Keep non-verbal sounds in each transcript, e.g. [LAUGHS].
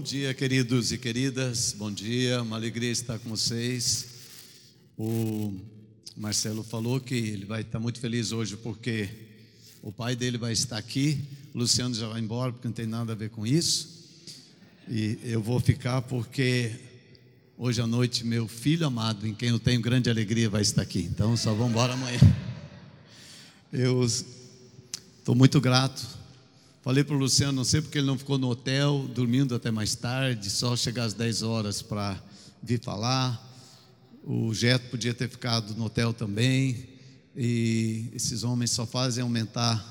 Bom dia, queridos e queridas. Bom dia, uma alegria estar com vocês. O Marcelo falou que ele vai estar muito feliz hoje porque o pai dele vai estar aqui. O Luciano já vai embora porque não tem nada a ver com isso. E eu vou ficar porque hoje à noite meu filho amado, em quem eu tenho grande alegria, vai estar aqui. Então só vamos embora amanhã. Eu estou muito grato Falei para o Luciano, não sei porque ele não ficou no hotel, dormindo até mais tarde, só chegar às 10 horas para vir falar. O Jeto podia ter ficado no hotel também. E esses homens só fazem aumentar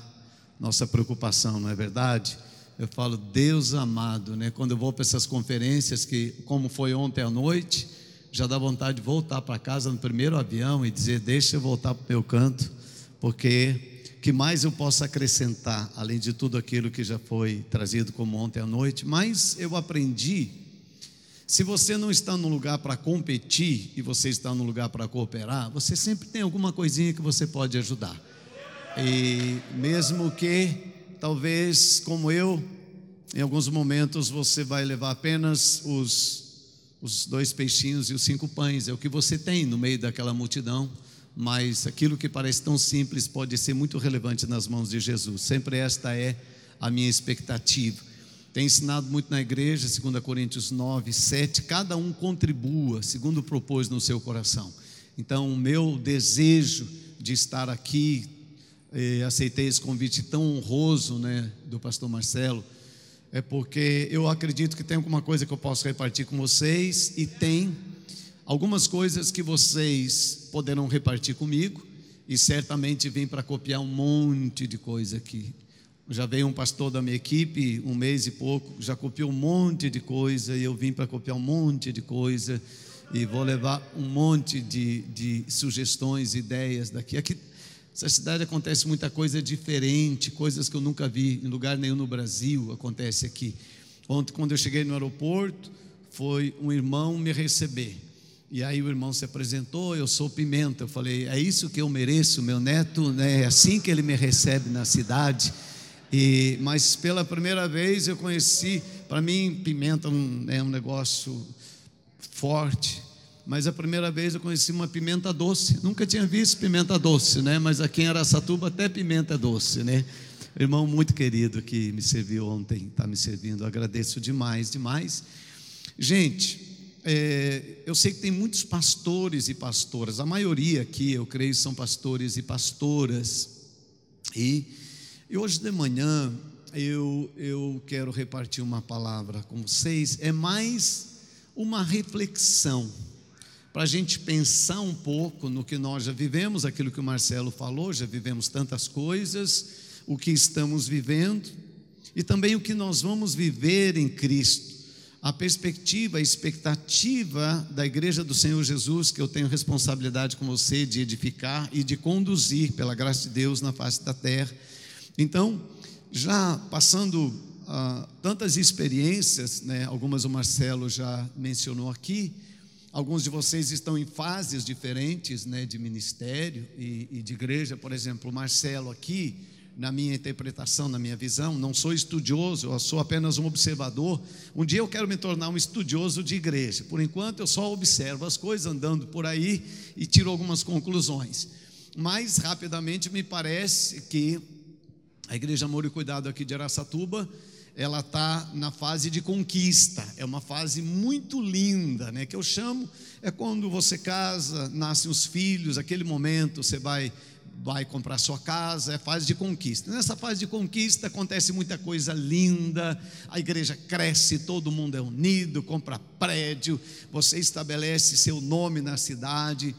nossa preocupação, não é verdade? Eu falo, Deus amado, né? Quando eu vou para essas conferências, que como foi ontem à noite, já dá vontade de voltar para casa no primeiro avião e dizer: Deixa eu voltar para o meu canto, porque que mais eu possa acrescentar, além de tudo aquilo que já foi trazido como ontem à noite, mas eu aprendi. Se você não está no lugar para competir e você está no lugar para cooperar, você sempre tem alguma coisinha que você pode ajudar. E mesmo que, talvez, como eu, em alguns momentos você vai levar apenas os, os dois peixinhos e os cinco pães, é o que você tem no meio daquela multidão mas aquilo que parece tão simples pode ser muito relevante nas mãos de Jesus. Sempre esta é a minha expectativa. Tem ensinado muito na igreja, 2 Coríntios 9, 7, cada um contribua segundo propôs no seu coração. Então, o meu desejo de estar aqui, eh, aceitei esse convite tão honroso né, do pastor Marcelo, é porque eu acredito que tem alguma coisa que eu posso repartir com vocês e tem algumas coisas que vocês poderão repartir comigo e certamente vem para copiar um monte de coisa aqui. Já veio um pastor da minha equipe, um mês e pouco, já copiou um monte de coisa e eu vim para copiar um monte de coisa e vou levar um monte de, de sugestões, ideias daqui. Aqui, essa cidade acontece muita coisa diferente, coisas que eu nunca vi em lugar nenhum no Brasil acontece aqui. Ontem, quando eu cheguei no aeroporto, foi um irmão me receber. E aí o irmão se apresentou, eu sou Pimenta. Eu falei, é isso que eu mereço, meu neto, né? é assim que ele me recebe na cidade. E, mas pela primeira vez eu conheci, para mim, pimenta é um negócio forte, mas a primeira vez eu conheci uma pimenta doce. Nunca tinha visto pimenta doce, né? Mas aqui em Aracatuba até pimenta doce, né? Irmão muito querido que me serviu ontem, está me servindo, agradeço demais, demais. Gente, é, eu sei que tem muitos pastores e pastoras, a maioria aqui, eu creio, são pastores e pastoras. E, e hoje de manhã eu, eu quero repartir uma palavra com vocês, é mais uma reflexão, para a gente pensar um pouco no que nós já vivemos, aquilo que o Marcelo falou, já vivemos tantas coisas, o que estamos vivendo e também o que nós vamos viver em Cristo a perspectiva, a expectativa da igreja do Senhor Jesus, que eu tenho responsabilidade com você de edificar e de conduzir, pela graça de Deus, na face da terra. Então, já passando ah, tantas experiências, né, algumas o Marcelo já mencionou aqui, alguns de vocês estão em fases diferentes né, de ministério e, e de igreja, por exemplo, o Marcelo aqui na minha interpretação, na minha visão, não sou estudioso, eu sou apenas um observador. Um dia eu quero me tornar um estudioso de igreja. Por enquanto eu só observo as coisas andando por aí e tiro algumas conclusões. Mas rapidamente me parece que a Igreja Amor e Cuidado aqui de Araçatuba, ela está na fase de conquista. É uma fase muito linda, né? Que eu chamo é quando você casa, nascem os filhos, aquele momento você vai vai comprar sua casa, é fase de conquista. Nessa fase de conquista acontece muita coisa linda, a igreja cresce, todo mundo é unido, compra prédio, você estabelece seu nome na cidade.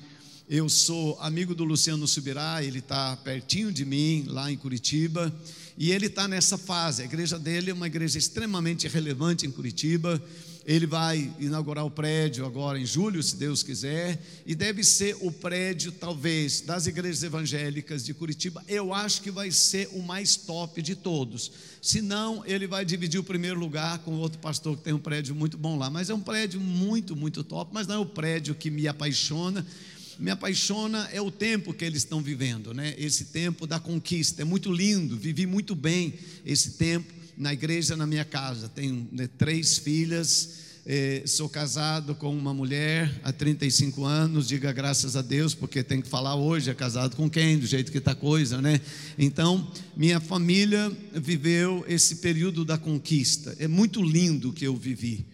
Eu sou amigo do Luciano Subirá, ele está pertinho de mim, lá em Curitiba, e ele está nessa fase. A igreja dele é uma igreja extremamente relevante em Curitiba ele vai inaugurar o prédio agora em julho, se Deus quiser, e deve ser o prédio, talvez, das igrejas evangélicas de Curitiba. Eu acho que vai ser o mais top de todos. Se não, ele vai dividir o primeiro lugar com outro pastor que tem um prédio muito bom lá. Mas é um prédio muito, muito top, mas não é o prédio que me apaixona. Me apaixona é o tempo que eles estão vivendo, né? Esse tempo da conquista. É muito lindo, vivi muito bem esse tempo na igreja na minha casa. Tenho né, três filhas, eh, sou casado com uma mulher há 35 anos, diga graças a Deus, porque tem que falar hoje, é casado com quem, do jeito que está a coisa, né? Então, minha família viveu esse período da conquista. É muito lindo que eu vivi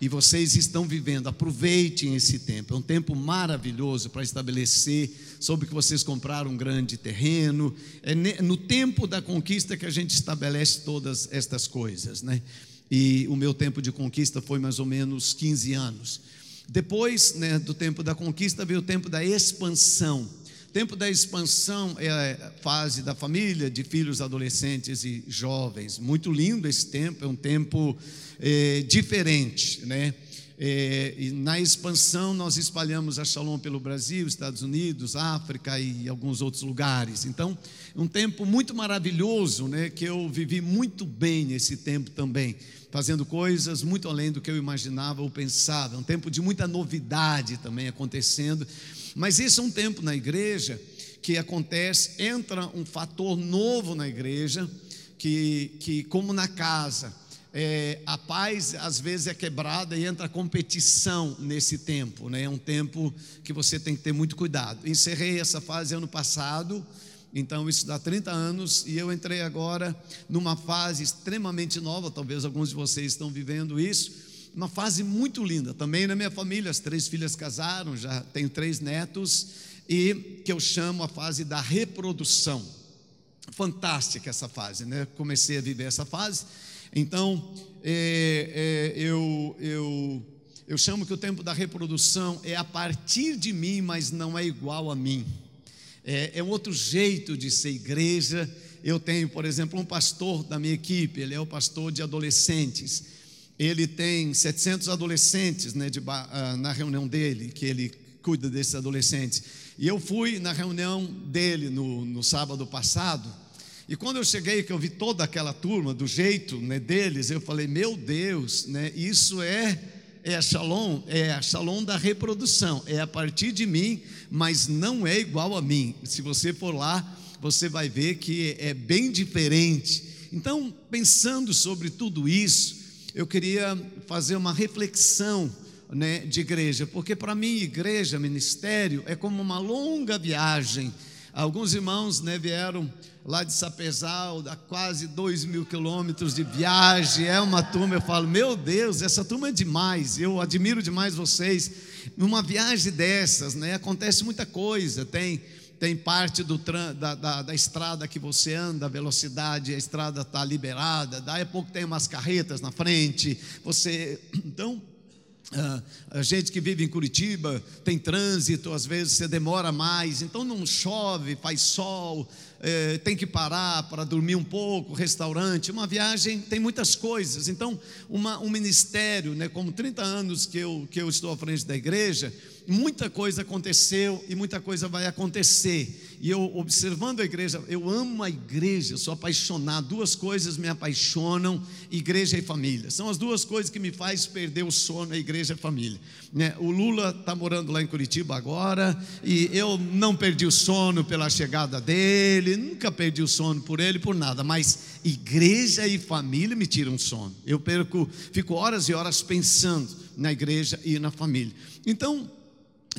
e vocês estão vivendo. Aproveitem esse tempo. É um tempo maravilhoso para estabelecer sobre que vocês compraram um grande terreno. É no tempo da conquista que a gente estabelece todas estas coisas, né? E o meu tempo de conquista foi mais ou menos 15 anos. Depois né, do tempo da conquista veio o tempo da expansão. Tempo da expansão é a fase da família, de filhos, adolescentes e jovens. Muito lindo esse tempo, é um tempo é, diferente, né? É, e na expansão nós espalhamos a Shalom pelo Brasil, Estados Unidos, África e alguns outros lugares. Então, um tempo muito maravilhoso, né? Que eu vivi muito bem nesse tempo também, fazendo coisas muito além do que eu imaginava ou pensava. Um tempo de muita novidade também acontecendo. Mas esse é um tempo na igreja que acontece, entra um fator novo na igreja, que, que como na casa é, a paz às vezes é quebrada e entra competição nesse tempo, né? É um tempo que você tem que ter muito cuidado. Encerrei essa fase ano passado, então isso dá 30 anos, e eu entrei agora numa fase extremamente nova, talvez alguns de vocês estão vivendo isso, uma fase muito linda. Também na minha família, as três filhas casaram, já tenho três netos, e que eu chamo a fase da reprodução. Fantástica essa fase, né? Comecei a viver essa fase então, é, é, eu, eu, eu chamo que o tempo da reprodução é a partir de mim, mas não é igual a mim. É, é um outro jeito de ser igreja. Eu tenho, por exemplo, um pastor da minha equipe, ele é o pastor de adolescentes. Ele tem 700 adolescentes né, de, uh, na reunião dele, que ele cuida desses adolescentes. E eu fui na reunião dele no, no sábado passado e quando eu cheguei, que eu vi toda aquela turma, do jeito né, deles, eu falei, meu Deus, né, isso é, é a shalom, é a shalom da reprodução, é a partir de mim, mas não é igual a mim. Se você for lá, você vai ver que é bem diferente. Então, pensando sobre tudo isso, eu queria fazer uma reflexão né, de igreja, porque para mim, igreja, ministério, é como uma longa viagem. Alguns irmãos né, vieram lá de Sapezal, dá quase dois mil quilômetros de viagem, é uma turma, eu falo, meu Deus, essa turma é demais, eu admiro demais vocês, numa viagem dessas, né, acontece muita coisa, tem, tem parte do, da, da, da estrada que você anda, a velocidade, a estrada está liberada, daí a pouco tem umas carretas na frente, você, [CLEARS THROAT] então... Uh, a gente que vive em Curitiba tem trânsito, às vezes você demora mais, então não chove, faz sol, é, tem que parar para dormir um pouco, restaurante, uma viagem tem muitas coisas. Então, uma, um ministério, né, como 30 anos que eu, que eu estou à frente da igreja, muita coisa aconteceu e muita coisa vai acontecer. E eu, observando a igreja, eu amo a igreja, sou apaixonado. Duas coisas me apaixonam: igreja e família. São as duas coisas que me faz perder o sono: a igreja e a família. Né? O Lula está morando lá em Curitiba agora, e eu não perdi o sono pela chegada dele, nunca perdi o sono por ele, por nada, mas igreja e família me tiram sono. Eu perco, fico horas e horas pensando na igreja e na família. Então,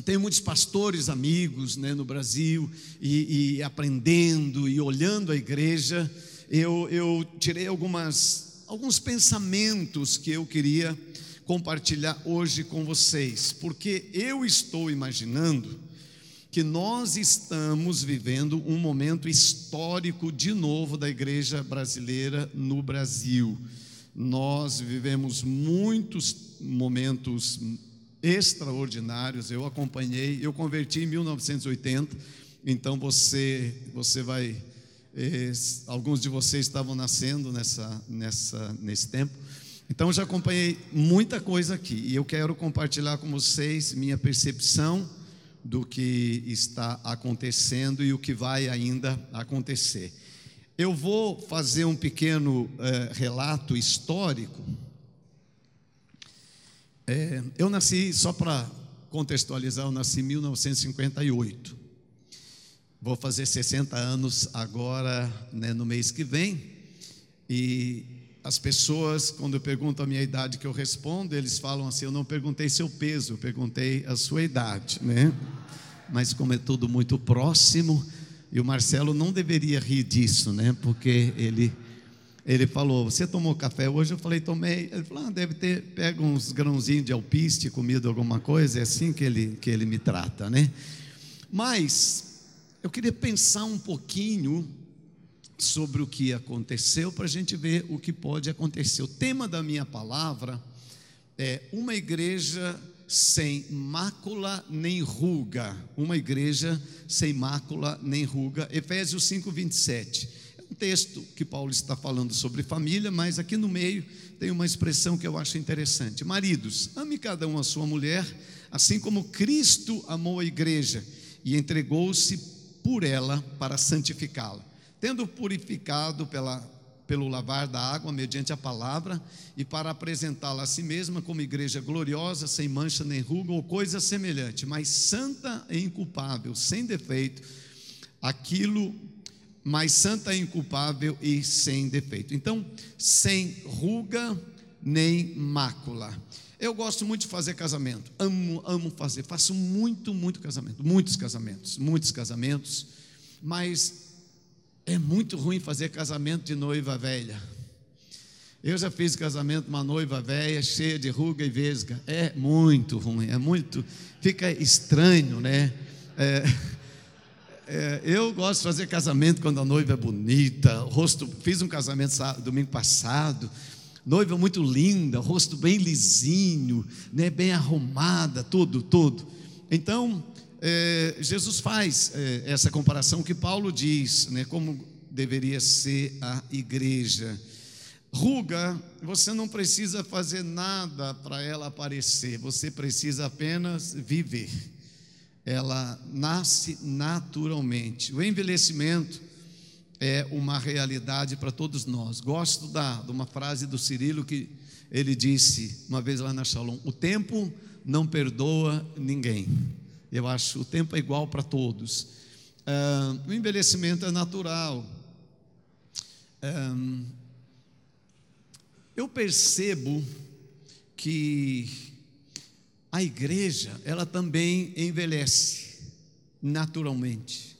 tenho muitos pastores amigos né, no Brasil e, e, aprendendo e olhando a igreja, eu, eu tirei algumas, alguns pensamentos que eu queria compartilhar hoje com vocês, porque eu estou imaginando que nós estamos vivendo um momento histórico de novo da igreja brasileira no Brasil. Nós vivemos muitos momentos extraordinários. Eu acompanhei, eu converti em 1980, então você, você vai, eh, alguns de vocês estavam nascendo nessa, nessa, nesse tempo. Então já acompanhei muita coisa aqui e eu quero compartilhar com vocês minha percepção do que está acontecendo e o que vai ainda acontecer. Eu vou fazer um pequeno eh, relato histórico é, eu nasci, só para contextualizar, eu nasci em 1958. Vou fazer 60 anos agora, né, no mês que vem. E as pessoas, quando eu pergunto a minha idade que eu respondo, eles falam assim: eu não perguntei seu peso, eu perguntei a sua idade, né? Mas como é tudo muito próximo, e o Marcelo não deveria rir disso, né? Porque ele ele falou: Você tomou café hoje? Eu falei: Tomei. Ele falou: ah, Deve ter, pega uns grãozinhos de alpiste, comido alguma coisa. É assim que ele, que ele me trata, né? Mas eu queria pensar um pouquinho sobre o que aconteceu para a gente ver o que pode acontecer. O tema da minha palavra é uma igreja sem mácula nem ruga. Uma igreja sem mácula nem ruga. Efésios 5, 27 um texto que Paulo está falando sobre família, mas aqui no meio tem uma expressão que eu acho interessante. Maridos, ame cada um a sua mulher, assim como Cristo amou a igreja e entregou-se por ela para santificá-la, tendo purificado pela, pelo lavar da água mediante a palavra e para apresentá-la a si mesma como igreja gloriosa, sem mancha nem ruga ou coisa semelhante, mas santa e inculpável, sem defeito, aquilo mas santa e inculpável e sem defeito. Então, sem ruga nem mácula. Eu gosto muito de fazer casamento, amo, amo fazer, faço muito, muito casamento, muitos casamentos, muitos casamentos, mas é muito ruim fazer casamento de noiva velha. Eu já fiz casamento uma noiva velha, cheia de ruga e vesga. É muito ruim, é muito, fica estranho, né? É, é, eu gosto de fazer casamento quando a noiva é bonita, rosto. Fiz um casamento domingo passado, noiva muito linda, rosto bem lisinho, né, bem arrumada, tudo, tudo. Então, é, Jesus faz é, essa comparação que Paulo diz, né, como deveria ser a igreja. Ruga, você não precisa fazer nada para ela aparecer, você precisa apenas viver ela nasce naturalmente. O envelhecimento é uma realidade para todos nós. Gosto da, de uma frase do Cirilo que ele disse uma vez lá na Shalom: O tempo não perdoa ninguém. Eu acho o tempo é igual para todos. Ah, o envelhecimento é natural. Ah, eu percebo que a igreja, ela também envelhece naturalmente.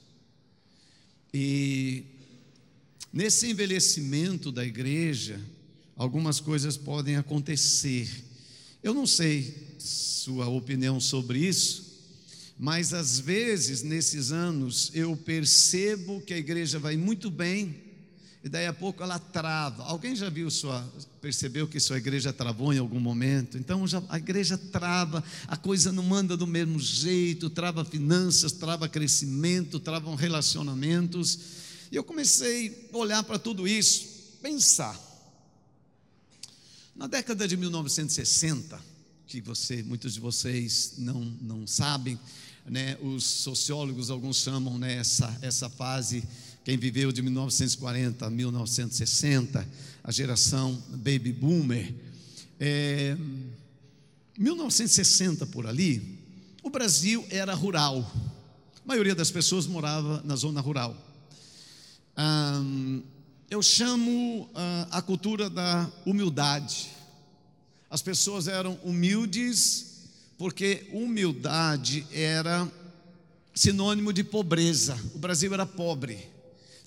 E nesse envelhecimento da igreja, algumas coisas podem acontecer. Eu não sei sua opinião sobre isso, mas às vezes nesses anos eu percebo que a igreja vai muito bem e daí a pouco ela trava. Alguém já viu sua, percebeu que sua igreja travou em algum momento? Então já, a igreja trava, a coisa não anda do mesmo jeito, trava finanças, trava crescimento, travam relacionamentos. E eu comecei a olhar para tudo isso, pensar. Na década de 1960, que você, muitos de vocês não, não sabem, né, os sociólogos alguns chamam né, essa, essa fase quem viveu de 1940 a 1960, a geração baby boomer, é, 1960 por ali, o Brasil era rural. A maioria das pessoas morava na zona rural. eu chamo a cultura da humildade. As pessoas eram humildes porque humildade era sinônimo de pobreza. O Brasil era pobre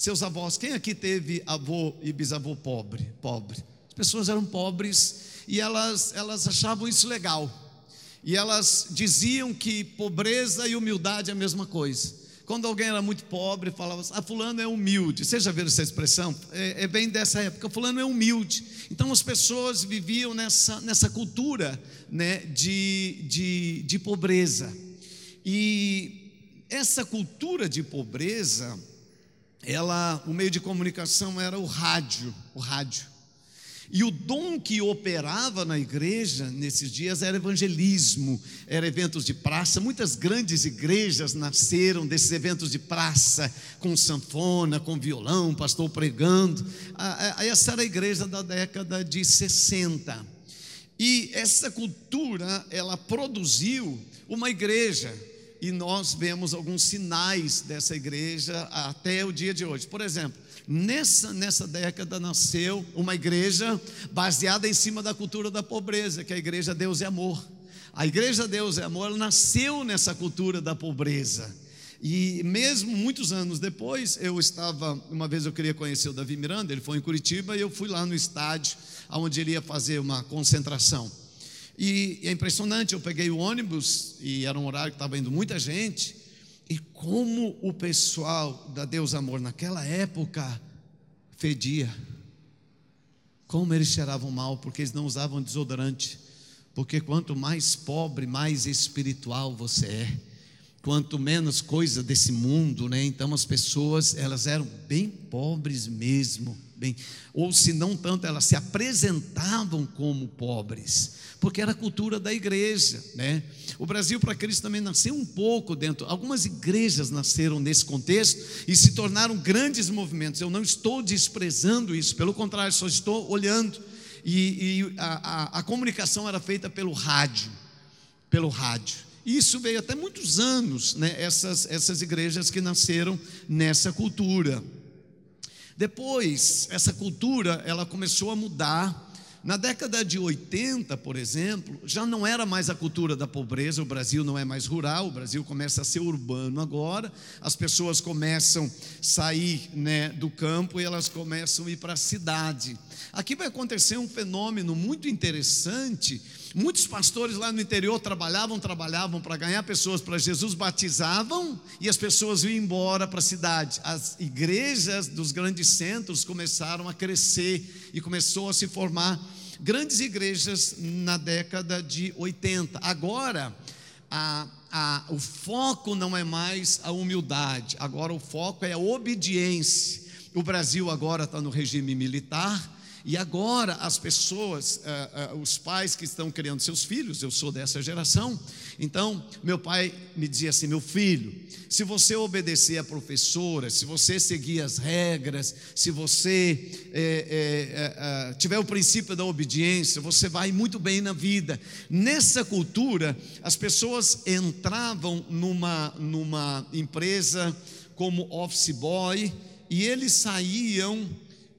seus avós. Quem aqui teve avô e bisavô pobre? Pobre. As pessoas eram pobres e elas, elas achavam isso legal. E elas diziam que pobreza e humildade é a mesma coisa. Quando alguém era muito pobre, falava assim, ah, fulano é humilde. Vocês já viram essa expressão? É, é bem dessa época, fulano é humilde. Então as pessoas viviam nessa, nessa cultura né, de, de, de pobreza. E essa cultura de pobreza, ela, o meio de comunicação era o rádio, o rádio. E o dom que operava na igreja nesses dias era evangelismo, era eventos de praça. Muitas grandes igrejas nasceram desses eventos de praça, com sanfona, com violão, pastor pregando. Essa era a igreja da década de 60. E essa cultura, ela produziu uma igreja e nós vemos alguns sinais dessa igreja até o dia de hoje. Por exemplo, nessa, nessa década nasceu uma igreja baseada em cima da cultura da pobreza, que é a igreja Deus é Amor. A igreja Deus é Amor nasceu nessa cultura da pobreza. E mesmo muitos anos depois, eu estava, uma vez eu queria conhecer o Davi Miranda, ele foi em Curitiba e eu fui lá no estádio onde ele ia fazer uma concentração. E é impressionante, eu peguei o ônibus e era um horário que estava indo muita gente, e como o pessoal da Deus Amor naquela época fedia. Como eles cheiravam mal, porque eles não usavam desodorante. Porque quanto mais pobre, mais espiritual você é quanto menos coisa desse mundo, né? Então as pessoas, elas eram bem pobres mesmo, bem, ou se não tanto, elas se apresentavam como pobres, porque era a cultura da igreja, né? O Brasil para Cristo também nasceu um pouco dentro, algumas igrejas nasceram nesse contexto e se tornaram grandes movimentos. Eu não estou desprezando isso, pelo contrário, só estou olhando. E, e a, a, a comunicação era feita pelo rádio, pelo rádio. Isso veio até muitos anos, né, essas, essas igrejas que nasceram nessa cultura. Depois, essa cultura ela começou a mudar. Na década de 80, por exemplo, já não era mais a cultura da pobreza, o Brasil não é mais rural, o Brasil começa a ser urbano agora, as pessoas começam a sair né, do campo e elas começam a ir para a cidade. Aqui vai acontecer um fenômeno muito interessante Muitos pastores lá no interior trabalhavam, trabalhavam para ganhar pessoas para Jesus, batizavam e as pessoas iam embora para a cidade. As igrejas dos grandes centros começaram a crescer e começou a se formar grandes igrejas na década de 80. Agora, a, a, o foco não é mais a humildade, agora o foco é a obediência. O Brasil agora está no regime militar e agora as pessoas, uh, uh, os pais que estão criando seus filhos, eu sou dessa geração, então meu pai me dizia assim: meu filho, se você obedecer a professora, se você seguir as regras, se você é, é, tiver o princípio da obediência, você vai muito bem na vida. Nessa cultura, as pessoas entravam numa, numa empresa como office boy e eles saíam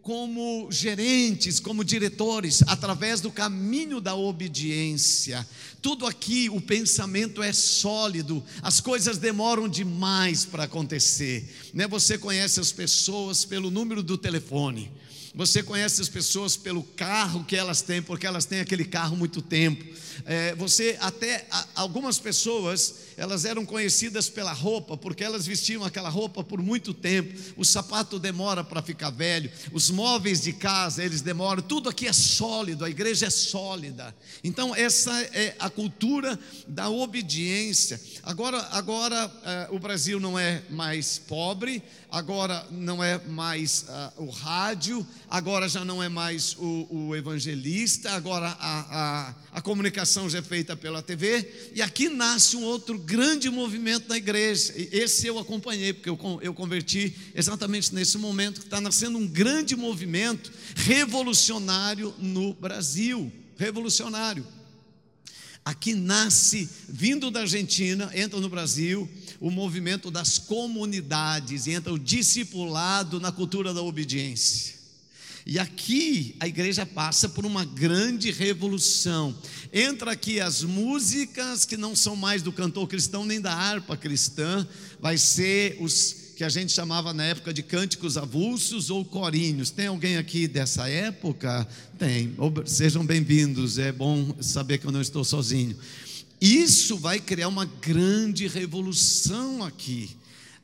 como gerentes, como diretores, através do caminho da obediência. Tudo aqui, o pensamento é sólido, as coisas demoram demais para acontecer. Né? Você conhece as pessoas pelo número do telefone. Você conhece as pessoas pelo carro que elas têm, porque elas têm aquele carro muito tempo. É, você até algumas pessoas elas eram conhecidas pela roupa, porque elas vestiam aquela roupa por muito tempo. O sapato demora para ficar velho, os móveis de casa eles demoram. Tudo aqui é sólido, a igreja é sólida. Então essa é a cultura da obediência. Agora, agora é, o Brasil não é mais pobre, agora não é mais uh, o rádio, agora já não é mais o, o evangelista, agora a, a, a, comunicação já é feita pela TV, e aqui nasce um outro grande movimento na igreja. Esse eu acompanhei, porque eu, eu converti exatamente nesse momento que está nascendo um grande movimento revolucionário no Brasil. Revolucionário. Aqui nasce, vindo da Argentina, entra no Brasil, o movimento das comunidades, entra o discipulado na cultura da obediência. E aqui a igreja passa por uma grande revolução. Entra aqui as músicas que não são mais do cantor cristão nem da harpa cristã, vai ser os que a gente chamava na época de cânticos avulsos ou corinhos. Tem alguém aqui dessa época? Tem. Sejam bem-vindos. É bom saber que eu não estou sozinho. Isso vai criar uma grande revolução aqui.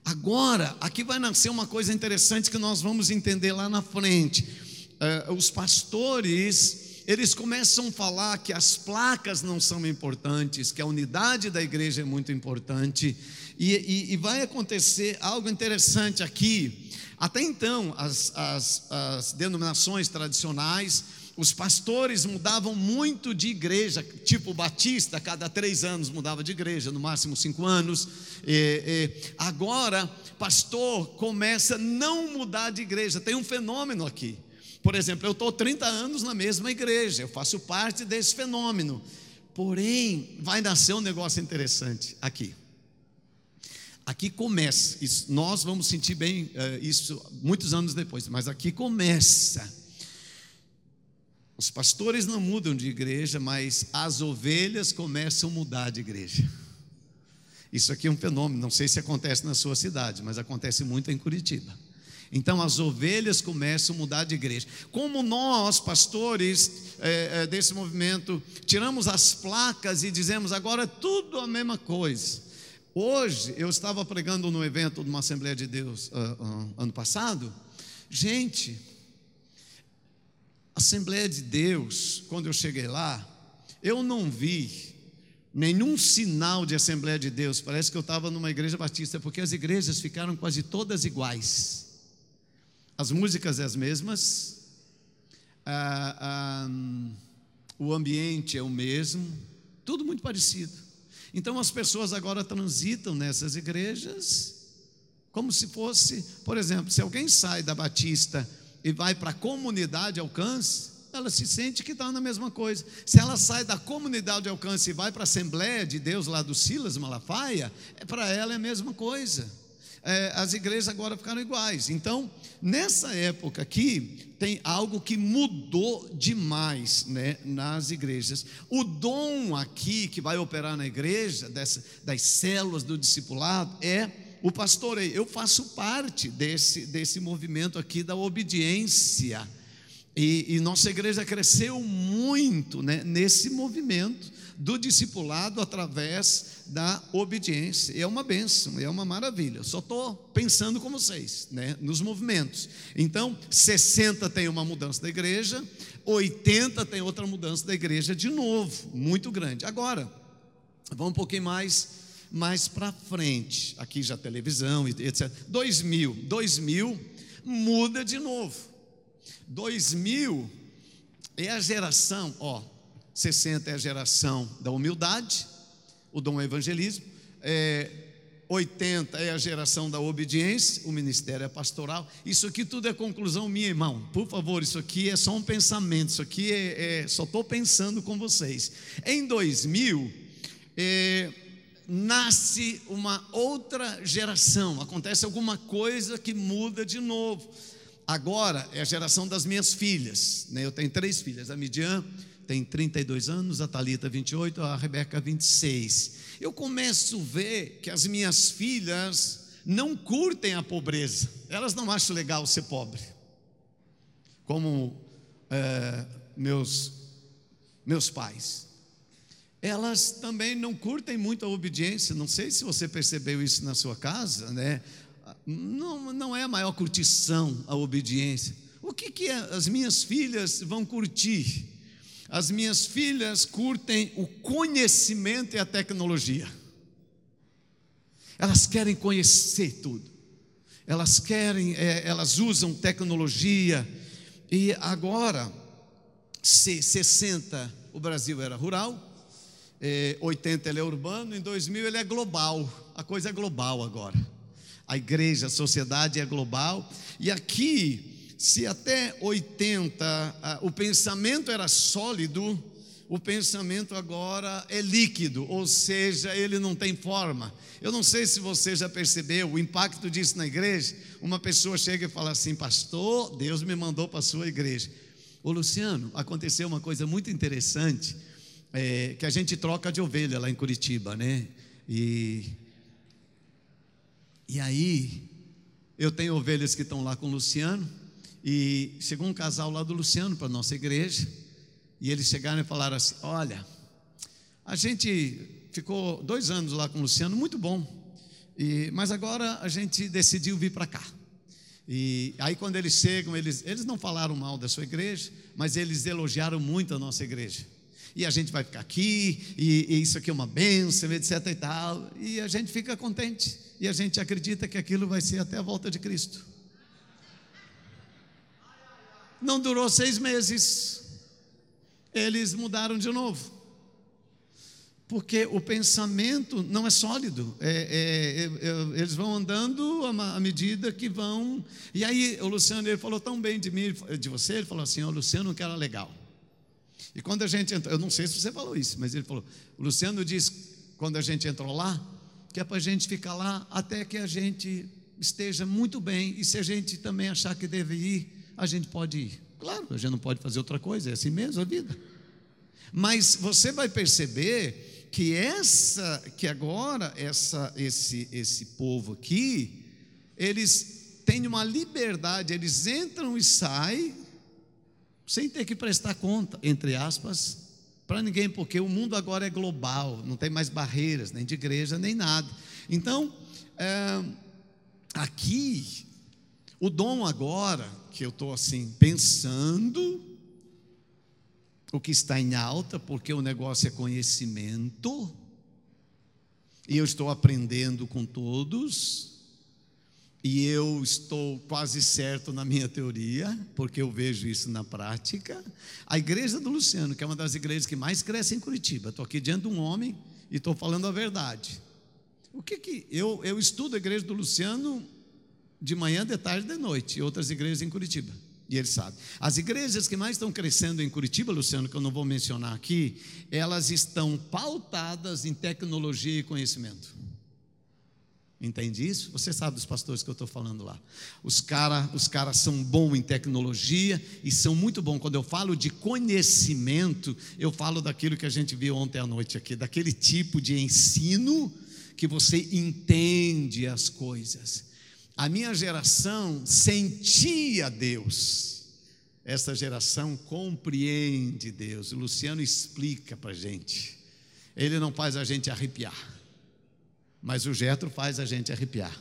Agora, aqui vai nascer uma coisa interessante que nós vamos entender lá na frente. Uh, os pastores, eles começam a falar que as placas não são importantes, que a unidade da igreja é muito importante, e, e, e vai acontecer algo interessante aqui. Até então, as, as, as denominações tradicionais, os pastores mudavam muito de igreja, tipo Batista, cada três anos mudava de igreja, no máximo cinco anos. E, e, agora, pastor começa a não mudar de igreja. Tem um fenômeno aqui. Por exemplo, eu estou 30 anos na mesma igreja, eu faço parte desse fenômeno. Porém, vai nascer um negócio interessante aqui. aqui começa. Isso, nós vamos sentir bem é, isso muitos anos depois, mas aqui começa. Os pastores não mudam de igreja, mas as ovelhas começam a mudar de igreja. Isso aqui é um fenômeno, não sei se acontece na sua cidade, mas acontece muito em Curitiba. Então as ovelhas começam a mudar de igreja. Como nós, pastores é, é, desse movimento, tiramos as placas e dizemos agora é tudo a mesma coisa. Hoje eu estava pregando no evento de uma Assembleia de Deus uh, uh, ano passado. Gente, Assembleia de Deus, quando eu cheguei lá, eu não vi nenhum sinal de Assembleia de Deus. Parece que eu estava numa igreja batista, porque as igrejas ficaram quase todas iguais. As músicas é as mesmas, o ambiente é o mesmo, tudo muito parecido. Então as pessoas agora transitam nessas igrejas como se fosse, por exemplo, se alguém sai da Batista e vai para a comunidade alcance, ela se sente que está na mesma coisa. Se ela sai da comunidade de alcance e vai para a Assembleia de Deus lá do Silas Malafaia, é, para ela é a mesma coisa é, as igrejas agora ficaram iguais. Então, nessa época aqui, tem algo que mudou demais né, nas igrejas. O dom aqui que vai operar na igreja, dessa, das células do discipulado, é o pastoreio. Eu faço parte desse, desse movimento aqui da obediência. E, e nossa igreja cresceu muito né, nesse movimento do discipulado através da obediência. É uma bênção, é uma maravilha. Só estou pensando com vocês, né, nos movimentos. Então, 60 tem uma mudança da igreja, 80 tem outra mudança da igreja de novo, muito grande. Agora, vamos um pouquinho mais mais para frente. Aqui já televisão etc. 2000, 2000 muda de novo. 2000 é a geração, ó, 60 é a geração da humildade, o dom evangelismo, é, 80 é a geração da obediência, o ministério é pastoral. Isso aqui tudo é conclusão minha, irmão. Por favor, isso aqui é só um pensamento, isso aqui é, é só estou pensando com vocês. Em 2000, é, nasce uma outra geração, acontece alguma coisa que muda de novo. Agora é a geração das minhas filhas, né? eu tenho três filhas, a Midian, tem 32 anos, a Talita 28, a Rebeca 26. Eu começo a ver que as minhas filhas não curtem a pobreza. Elas não acham legal ser pobre. Como é, meus meus pais. Elas também não curtem muito a obediência. Não sei se você percebeu isso na sua casa, né? Não, não é a maior curtição a obediência. O que, que as minhas filhas vão curtir? As minhas filhas curtem o conhecimento e a tecnologia. Elas querem conhecer tudo. Elas querem, é, elas usam tecnologia. E agora, se 60 o Brasil era rural, é, 80 ele é urbano, em 2000 ele é global. A coisa é global agora. A igreja, a sociedade é global. E aqui se até 80 o pensamento era sólido, o pensamento agora é líquido, ou seja, ele não tem forma. Eu não sei se você já percebeu o impacto disso na igreja. Uma pessoa chega e fala assim: Pastor, Deus me mandou para a sua igreja. Ô Luciano, aconteceu uma coisa muito interessante, é, que a gente troca de ovelha lá em Curitiba, né? E, e aí, eu tenho ovelhas que estão lá com o Luciano, e chegou um casal lá do Luciano para a nossa igreja, e eles chegaram e falaram assim: Olha, a gente ficou dois anos lá com o Luciano, muito bom, e, mas agora a gente decidiu vir para cá. E aí, quando eles chegam, eles, eles não falaram mal da sua igreja, mas eles elogiaram muito a nossa igreja. E a gente vai ficar aqui, e, e isso aqui é uma bênção, etc e tal. E a gente fica contente, e a gente acredita que aquilo vai ser até a volta de Cristo. Não durou seis meses. Eles mudaram de novo. Porque o pensamento não é sólido. É, é, é, eles vão andando à medida que vão. E aí o Luciano ele falou tão bem de mim, de você, ele falou assim: o Luciano que era legal. E quando a gente entrou, eu não sei se você falou isso, mas ele falou: o Luciano disse, quando a gente entrou lá, que é para a gente ficar lá até que a gente esteja muito bem, e se a gente também achar que deve ir, a gente pode ir. Claro, a gente não pode fazer outra coisa, é assim mesmo a vida. Mas você vai perceber que essa, que agora essa, esse, esse povo aqui, eles têm uma liberdade, eles entram e saem sem ter que prestar conta, entre aspas, para ninguém, porque o mundo agora é global, não tem mais barreiras, nem de igreja, nem nada. Então, é, aqui, o dom agora, que eu estou assim, pensando, o que está em alta, porque o negócio é conhecimento, e eu estou aprendendo com todos, e eu estou quase certo na minha teoria, porque eu vejo isso na prática. A igreja do Luciano, que é uma das igrejas que mais cresce em Curitiba, estou aqui diante de um homem e estou falando a verdade. O que que eu, eu estudo a igreja do Luciano de manhã, de tarde, de noite, e outras igrejas em Curitiba. E ele sabe. As igrejas que mais estão crescendo em Curitiba, Luciano, que eu não vou mencionar aqui, elas estão pautadas em tecnologia e conhecimento. Entende isso? Você sabe dos pastores que eu estou falando lá. Os caras os cara são bons em tecnologia e são muito bons. Quando eu falo de conhecimento, eu falo daquilo que a gente viu ontem à noite aqui, daquele tipo de ensino que você entende as coisas. A minha geração sentia Deus. Essa geração compreende Deus. O Luciano explica para a gente. Ele não faz a gente arrepiar mas o Getro faz a gente arrepiar.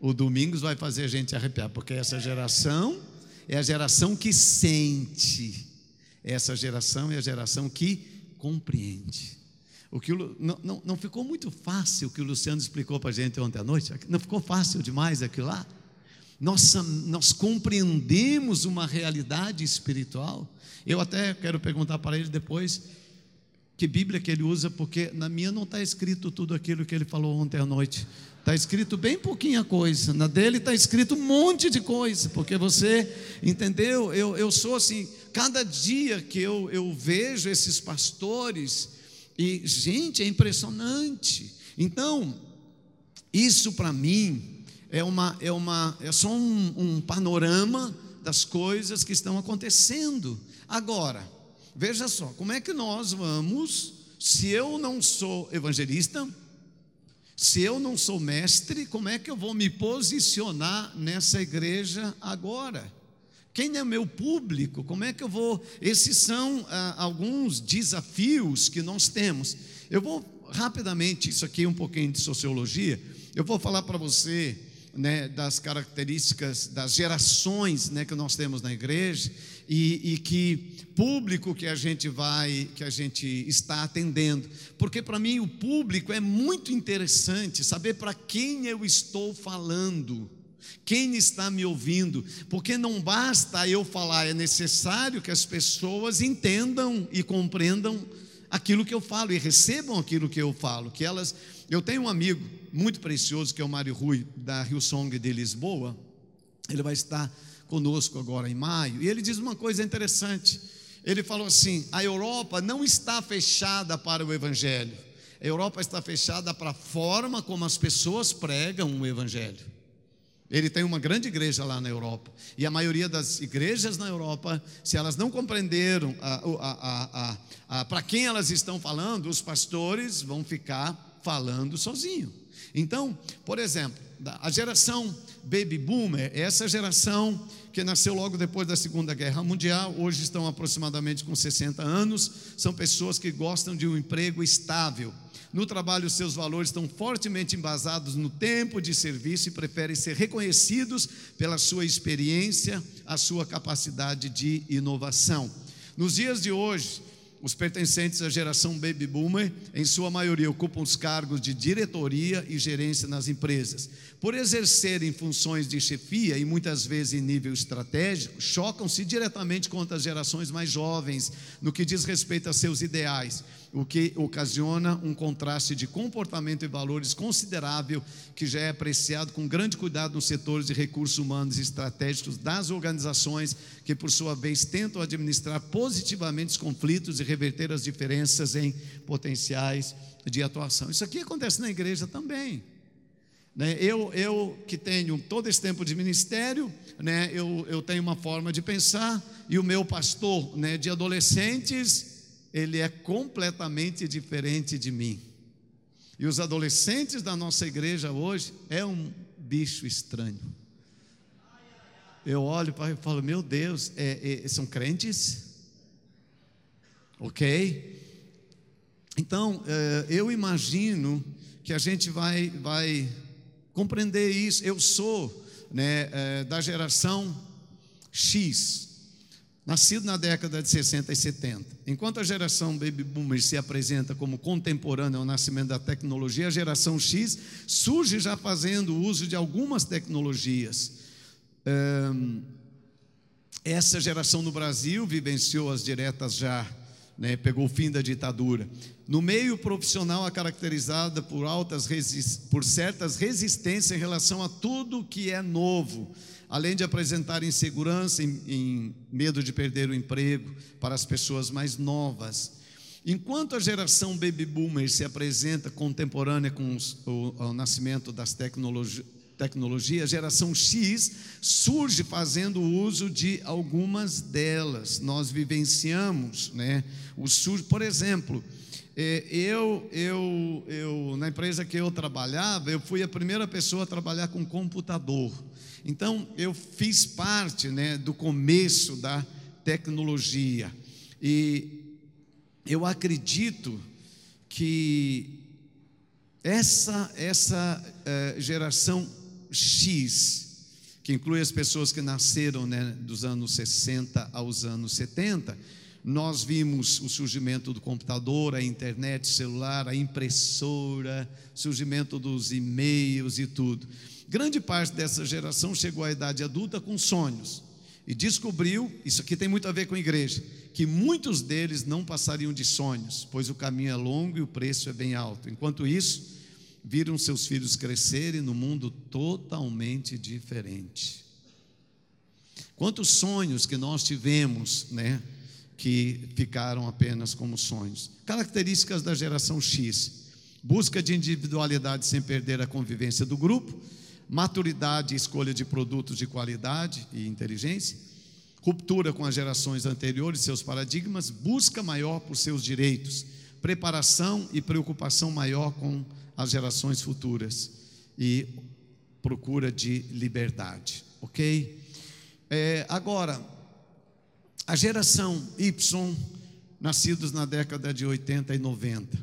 O Domingos vai fazer a gente arrepiar, porque essa geração é a geração que sente. Essa geração é a geração que compreende. O que o, não, não, não ficou muito fácil o que o Luciano explicou para a gente ontem à noite? Não ficou fácil demais aquilo lá? Nossa, nós compreendemos uma realidade espiritual. Eu até quero perguntar para ele depois que Bíblia que ele usa, porque na minha não está escrito tudo aquilo que ele falou ontem à noite. Está escrito bem pouquinha coisa. Na dele está escrito um monte de coisa, porque você entendeu? Eu, eu sou assim, cada dia que eu, eu vejo esses pastores, e gente, é impressionante. Então, isso para mim é, uma, é, uma, é só um, um panorama das coisas que estão acontecendo. Agora, Veja só, como é que nós vamos, se eu não sou evangelista, se eu não sou mestre, como é que eu vou me posicionar nessa igreja agora? Quem é meu público? Como é que eu vou? Esses são ah, alguns desafios que nós temos. Eu vou rapidamente, isso aqui é um pouquinho de sociologia, eu vou falar para você né, das características das gerações né, que nós temos na igreja e, e que público que a gente vai, que a gente está atendendo. Porque para mim o público é muito interessante saber para quem eu estou falando. Quem está me ouvindo? Porque não basta eu falar, é necessário que as pessoas entendam e compreendam aquilo que eu falo e recebam aquilo que eu falo. Que elas, eu tenho um amigo muito precioso que é o Mário Rui da Rio Song de Lisboa. Ele vai estar conosco agora em maio, e ele diz uma coisa interessante. Ele falou assim: a Europa não está fechada para o Evangelho, a Europa está fechada para a forma como as pessoas pregam o Evangelho. Ele tem uma grande igreja lá na Europa. E a maioria das igrejas na Europa, se elas não compreenderam para quem elas estão falando, os pastores vão ficar falando sozinho. Então, por exemplo, a geração baby boomer, essa geração que nasceu logo depois da Segunda Guerra Mundial, hoje estão aproximadamente com 60 anos, são pessoas que gostam de um emprego estável. No trabalho, seus valores estão fortemente embasados no tempo de serviço e preferem ser reconhecidos pela sua experiência, a sua capacidade de inovação. Nos dias de hoje, os pertencentes à geração baby boomer, em sua maioria, ocupam os cargos de diretoria e gerência nas empresas. Por exercerem funções de chefia e muitas vezes em nível estratégico, chocam-se diretamente contra as gerações mais jovens no que diz respeito a seus ideais o que ocasiona um contraste de comportamento e valores considerável, que já é apreciado com grande cuidado nos setores de recursos humanos e estratégicos das organizações, que por sua vez tentam administrar positivamente os conflitos e reverter as diferenças em potenciais de atuação. Isso aqui acontece na igreja também. Né? Eu, eu que tenho todo esse tempo de ministério, né, eu, eu tenho uma forma de pensar, e o meu pastor né, de adolescentes ele é completamente diferente de mim. E os adolescentes da nossa igreja hoje é um bicho estranho. Eu olho para e falo, meu Deus, é, é, são crentes? Ok? Então, é, eu imagino que a gente vai, vai compreender isso. Eu sou né, é, da geração X, nascido na década de 60 e 70. Enquanto a geração baby boomer se apresenta como contemporânea ao nascimento da tecnologia, a geração X surge já fazendo uso de algumas tecnologias. Essa geração no Brasil vivenciou as diretas já, né, pegou o fim da ditadura. No meio profissional é caracterizada por altas por certas resistências em relação a tudo que é novo além de apresentar insegurança e medo de perder o emprego para as pessoas mais novas. Enquanto a geração baby boomer se apresenta contemporânea com os, o, o, nascimento das tecnologias, tecnologia, a geração X surge fazendo uso de algumas delas. Nós vivenciamos, né? O sur, por exemplo, é, eu, eu, eu, na empresa que eu trabalhava, eu fui a primeira pessoa a trabalhar com computador. Então, eu fiz parte né, do começo da tecnologia. E eu acredito que essa, essa uh, geração X, que inclui as pessoas que nasceram né, dos anos 60 aos anos 70, nós vimos o surgimento do computador, a internet celular, a impressora, surgimento dos e-mails e tudo. Grande parte dessa geração chegou à idade adulta com sonhos e descobriu, isso aqui tem muito a ver com a igreja, que muitos deles não passariam de sonhos, pois o caminho é longo e o preço é bem alto. Enquanto isso, viram seus filhos crescerem no mundo totalmente diferente. Quantos sonhos que nós tivemos, né, que ficaram apenas como sonhos. Características da geração X: busca de individualidade sem perder a convivência do grupo maturidade e escolha de produtos de qualidade e inteligência, ruptura com as gerações anteriores, seus paradigmas, busca maior por seus direitos, preparação e preocupação maior com as gerações futuras e procura de liberdade, ok? É, agora, a geração Y, nascidos na década de 80 e 90,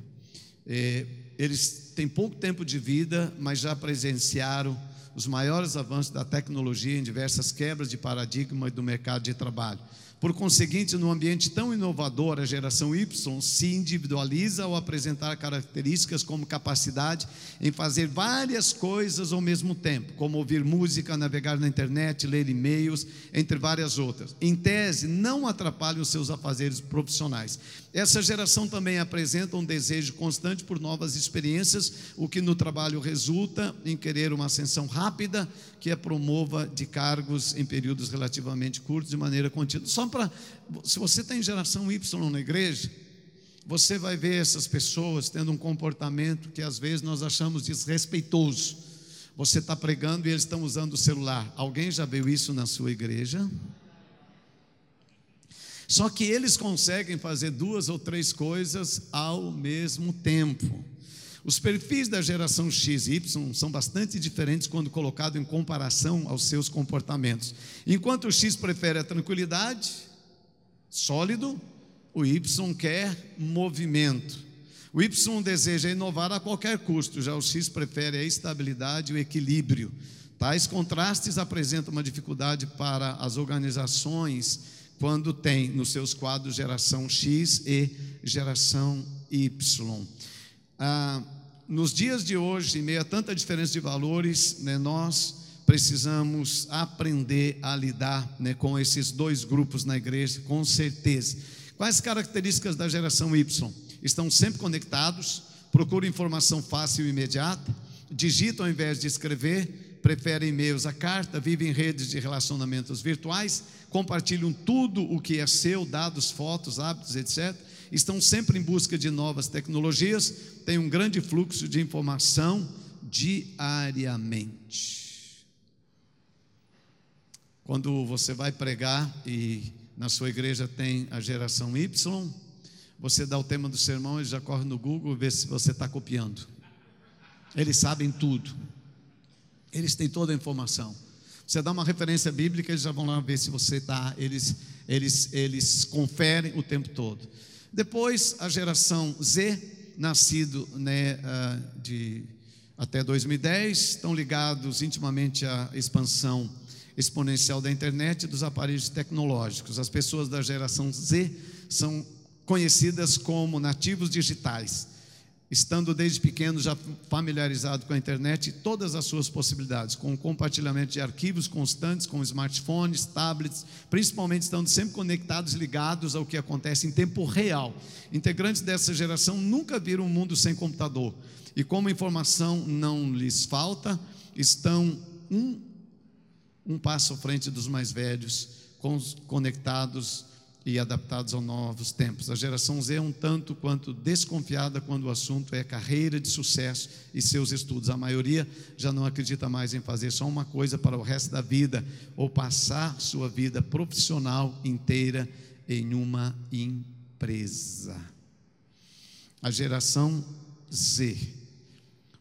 é, eles têm pouco tempo de vida, mas já presenciaram os maiores avanços da tecnologia em diversas quebras de paradigma do mercado de trabalho. Por conseguinte, num ambiente tão inovador, a geração Y se individualiza ao apresentar características como capacidade em fazer várias coisas ao mesmo tempo, como ouvir música, navegar na internet, ler e-mails, entre várias outras. Em tese, não atrapalham os seus afazeres profissionais. Essa geração também apresenta um desejo constante por novas experiências, o que no trabalho resulta em querer uma ascensão rápida que a promova de cargos em períodos relativamente curtos de maneira contínua. Só para. Se você tem geração Y na igreja, você vai ver essas pessoas tendo um comportamento que às vezes nós achamos desrespeitoso. Você está pregando e eles estão usando o celular. Alguém já viu isso na sua igreja? Só que eles conseguem fazer duas ou três coisas ao mesmo tempo. Os perfis da geração X e Y são bastante diferentes quando colocado em comparação aos seus comportamentos. Enquanto o X prefere a tranquilidade, sólido, o Y quer movimento. O Y deseja inovar a qualquer custo, já o X prefere a estabilidade e o equilíbrio. Tais contrastes apresentam uma dificuldade para as organizações quando tem nos seus quadros geração X e geração Y. Ah, nos dias de hoje, em meio a tanta diferença de valores, né, nós precisamos aprender a lidar né, com esses dois grupos na igreja, com certeza. Quais características da geração Y? estão sempre conectados, procuram informação fácil e imediata, digitam ao invés de escrever, preferem e-mails a carta, vivem em redes de relacionamentos virtuais, compartilham tudo o que é seu, dados, fotos, hábitos, etc. Estão sempre em busca de novas tecnologias, têm um grande fluxo de informação diariamente. Quando você vai pregar e na sua igreja tem a geração Y, você dá o tema do sermão, eles já correm no Google ver se você está copiando. Eles sabem tudo. Eles têm toda a informação. Você dá uma referência bíblica, eles já vão lá ver se você está. Eles, eles, eles conferem o tempo todo. Depois, a geração Z, nascido né, ah, de até 2010, estão ligados intimamente à expansão exponencial da internet e dos aparelhos tecnológicos. As pessoas da geração Z são conhecidas como nativos digitais, estando desde pequeno já familiarizado com a internet e todas as suas possibilidades, com o compartilhamento de arquivos constantes com smartphones, tablets, principalmente estando sempre conectados, ligados ao que acontece em tempo real. Integrantes dessa geração nunca viram um mundo sem computador e como informação não lhes falta, estão um, um passo à frente dos mais velhos, conectados e adaptados aos novos tempos. A geração Z é um tanto quanto desconfiada quando o assunto é carreira de sucesso e seus estudos. A maioria já não acredita mais em fazer só uma coisa para o resto da vida ou passar sua vida profissional inteira em uma empresa. A geração Z.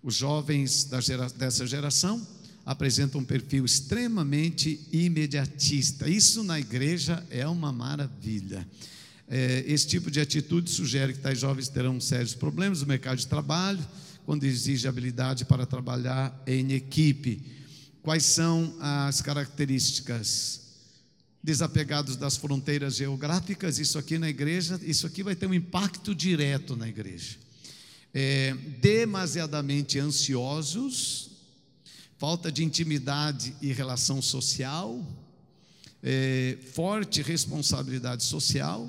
Os jovens gera, dessa geração apresenta um perfil extremamente imediatista. Isso na igreja é uma maravilha. É, esse tipo de atitude sugere que tais jovens terão sérios problemas no mercado de trabalho, quando exige habilidade para trabalhar em equipe. Quais são as características? Desapegados das fronteiras geográficas, isso aqui na igreja, isso aqui vai ter um impacto direto na igreja. É, demasiadamente ansiosos, falta de intimidade e relação social, é, forte responsabilidade social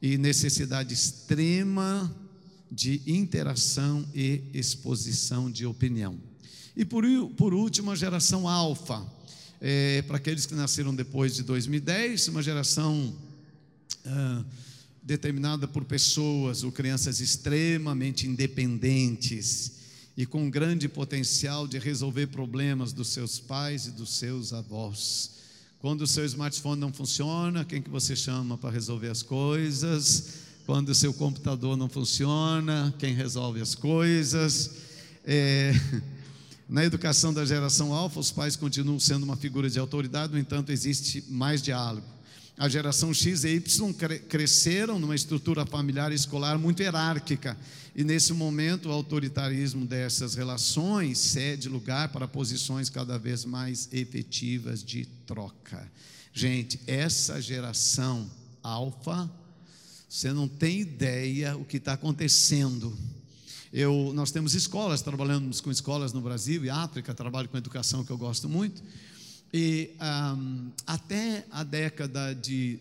e necessidade extrema de interação e exposição de opinião. E por, por último, a geração alfa, é, para aqueles que nasceram depois de 2010, uma geração ah, determinada por pessoas ou crianças extremamente independentes, e com grande potencial de resolver problemas dos seus pais e dos seus avós. Quando o seu smartphone não funciona, quem que você chama para resolver as coisas? Quando o seu computador não funciona, quem resolve as coisas? É, [LAUGHS] na educação da geração alfa, os pais continuam sendo uma figura de autoridade, no entanto, existe mais diálogo. A geração X e Y cresceram numa estrutura familiar e escolar muito hierárquica e nesse momento, o autoritarismo dessas relações cede lugar para posições cada vez mais efetivas de troca. Gente, essa geração alfa, você não tem ideia o que está acontecendo. Eu, nós temos escolas, trabalhamos com escolas no Brasil e África, trabalho com educação que eu gosto muito. E um, até a década de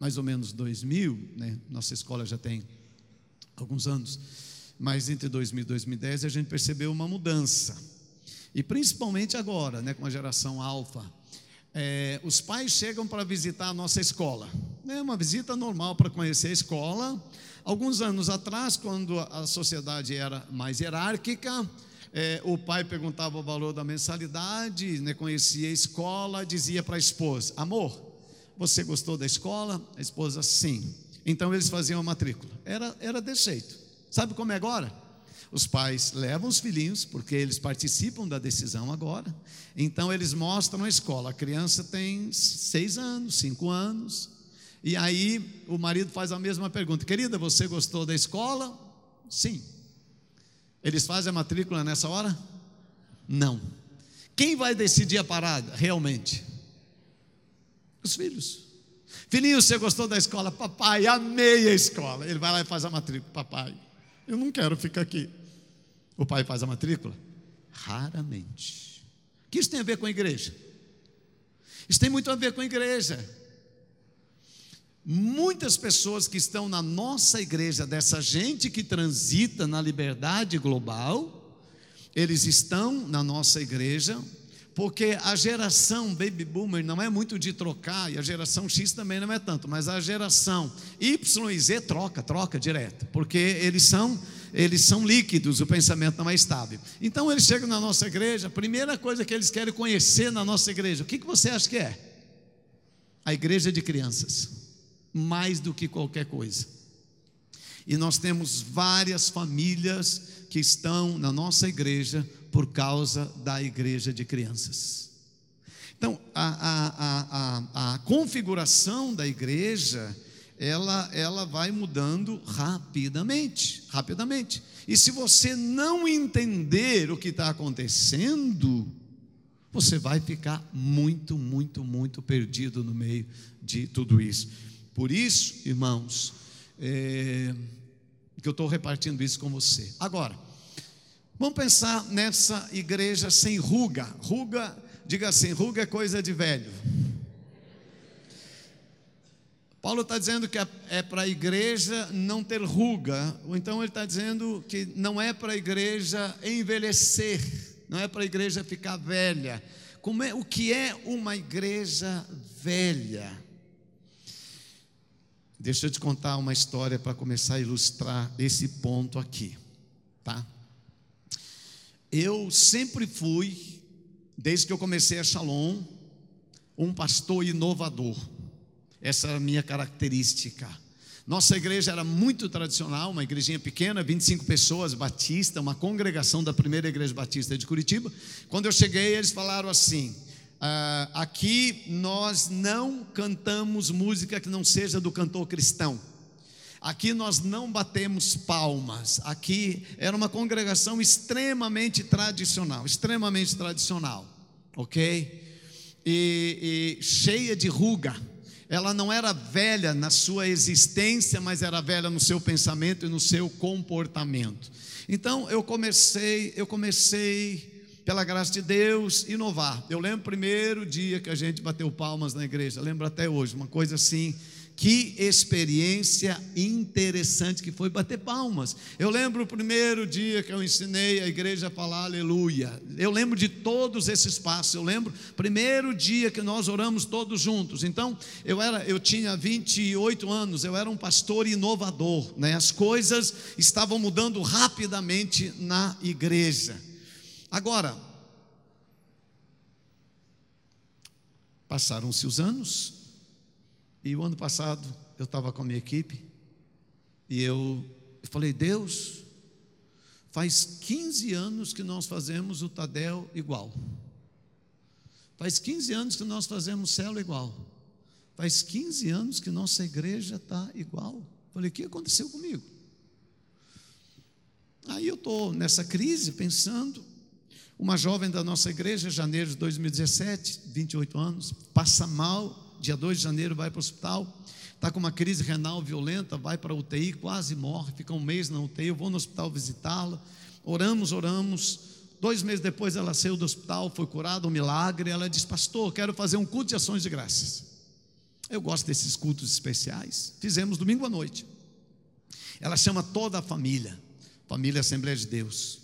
mais ou menos 2000, né, nossa escola já tem alguns anos, mas entre 2000 e 2010 a gente percebeu uma mudança. E principalmente agora, né, com a geração alfa, é, os pais chegam para visitar a nossa escola. É uma visita normal para conhecer a escola. Alguns anos atrás, quando a sociedade era mais hierárquica, é, o pai perguntava o valor da mensalidade, né, conhecia a escola, dizia para a esposa: Amor, você gostou da escola? A esposa, sim. Então eles faziam a matrícula. Era, era desse jeito. Sabe como é agora? Os pais levam os filhinhos, porque eles participam da decisão agora. Então eles mostram a escola. A criança tem seis anos, cinco anos. E aí o marido faz a mesma pergunta: Querida, você gostou da escola? Sim. Eles fazem a matrícula nessa hora? Não. Quem vai decidir a parada realmente? Os filhos. Filhinho, você gostou da escola? Papai, amei a escola. Ele vai lá e faz a matrícula. Papai, eu não quero ficar aqui. O pai faz a matrícula? Raramente. O que isso tem a ver com a igreja? Isso tem muito a ver com a igreja. Muitas pessoas que estão na nossa igreja, dessa gente que transita na liberdade global, eles estão na nossa igreja, porque a geração baby boomer não é muito de trocar, e a geração X também não é tanto, mas a geração Y e Z troca, troca direto, porque eles são eles são líquidos, o pensamento não é estável. Então eles chegam na nossa igreja, a primeira coisa que eles querem conhecer na nossa igreja, o que, que você acha que é? A igreja de crianças, mais do que qualquer coisa. E nós temos várias famílias que estão na nossa igreja por causa da igreja de crianças. Então, a, a, a, a, configuração da igreja, ela, ela vai mudando rapidamente, rapidamente. E se você não entender o que está acontecendo, você vai ficar muito, muito, muito perdido no meio de tudo isso. Por isso, irmãos, é, que eu estou repartindo isso com você. Agora, vamos pensar nessa igreja sem ruga. Ruga, diga assim: ruga é coisa de velho. Paulo está dizendo que é, para a igreja não ter ruga, ou então ele está dizendo que não é para a igreja envelhecer, não é para a igreja ficar velha. Como é, o que é uma igreja velha? Deixa eu te contar uma história para começar a ilustrar esse ponto aqui, tá? Eu sempre fui, desde que eu comecei a Shalom, um pastor inovador. Essa era a minha característica. Nossa igreja era muito tradicional, uma igrejinha pequena, 25 pessoas, batista, uma congregação da primeira igreja batista de Curitiba. Quando eu cheguei, eles falaram assim: ah, aqui nós não cantamos música que não seja do cantor cristão. Aqui nós não batemos palmas. Aqui era uma congregação extremamente tradicional, extremamente tradicional, ok? E, e cheia de ruga. Ela não era velha na sua existência, mas era velha no seu pensamento e no seu comportamento. Então eu comecei, eu comecei pela graça de Deus, inovar. Eu lembro o primeiro dia que a gente bateu palmas na igreja, lembro até hoje, uma coisa assim. Que experiência interessante que foi bater palmas. Eu lembro o primeiro dia que eu ensinei a igreja a falar aleluia. Eu lembro de todos esses passos. Eu lembro primeiro dia que nós oramos todos juntos. Então, eu era, eu tinha 28 anos, eu era um pastor inovador, né? As coisas estavam mudando rapidamente na igreja. Agora, passaram-se os anos, e o ano passado eu estava com a minha equipe, e eu, falei, Deus, faz 15 anos que nós fazemos o Tadel igual. Faz 15 anos que nós fazemos célula igual. Faz 15 anos que nossa igreja está igual. Falei, o que aconteceu comigo? Aí eu estou nessa crise pensando, uma jovem da nossa igreja, janeiro de 2017, 28 anos, passa mal, dia 2 de janeiro vai para o hospital, está com uma crise renal violenta, vai para a UTI, quase morre, fica um mês na UTI, eu vou no hospital visitá-la, oramos, oramos, dois meses depois ela saiu do hospital, foi curada, um milagre, ela disse, pastor, quero fazer um culto de ações de graças, eu gosto desses cultos especiais, fizemos domingo à noite, ela chama toda a família, família Assembleia de Deus,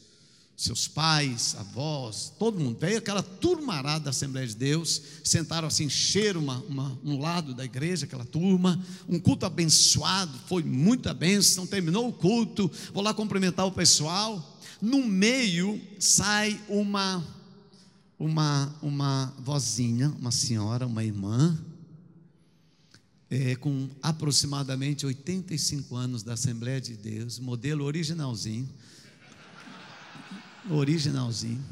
seus pais, avós, todo mundo. Veio aquela turmarada da Assembleia de Deus, sentaram assim, encheram uma, uma, um lado da igreja, aquela turma, um culto abençoado, foi muita bênção, terminou o culto, vou lá cumprimentar o pessoal. No meio sai uma, uma, uma vozinha, uma senhora, uma irmã, é, com aproximadamente 85 anos da Assembleia de Deus, modelo originalzinho, originalzinho,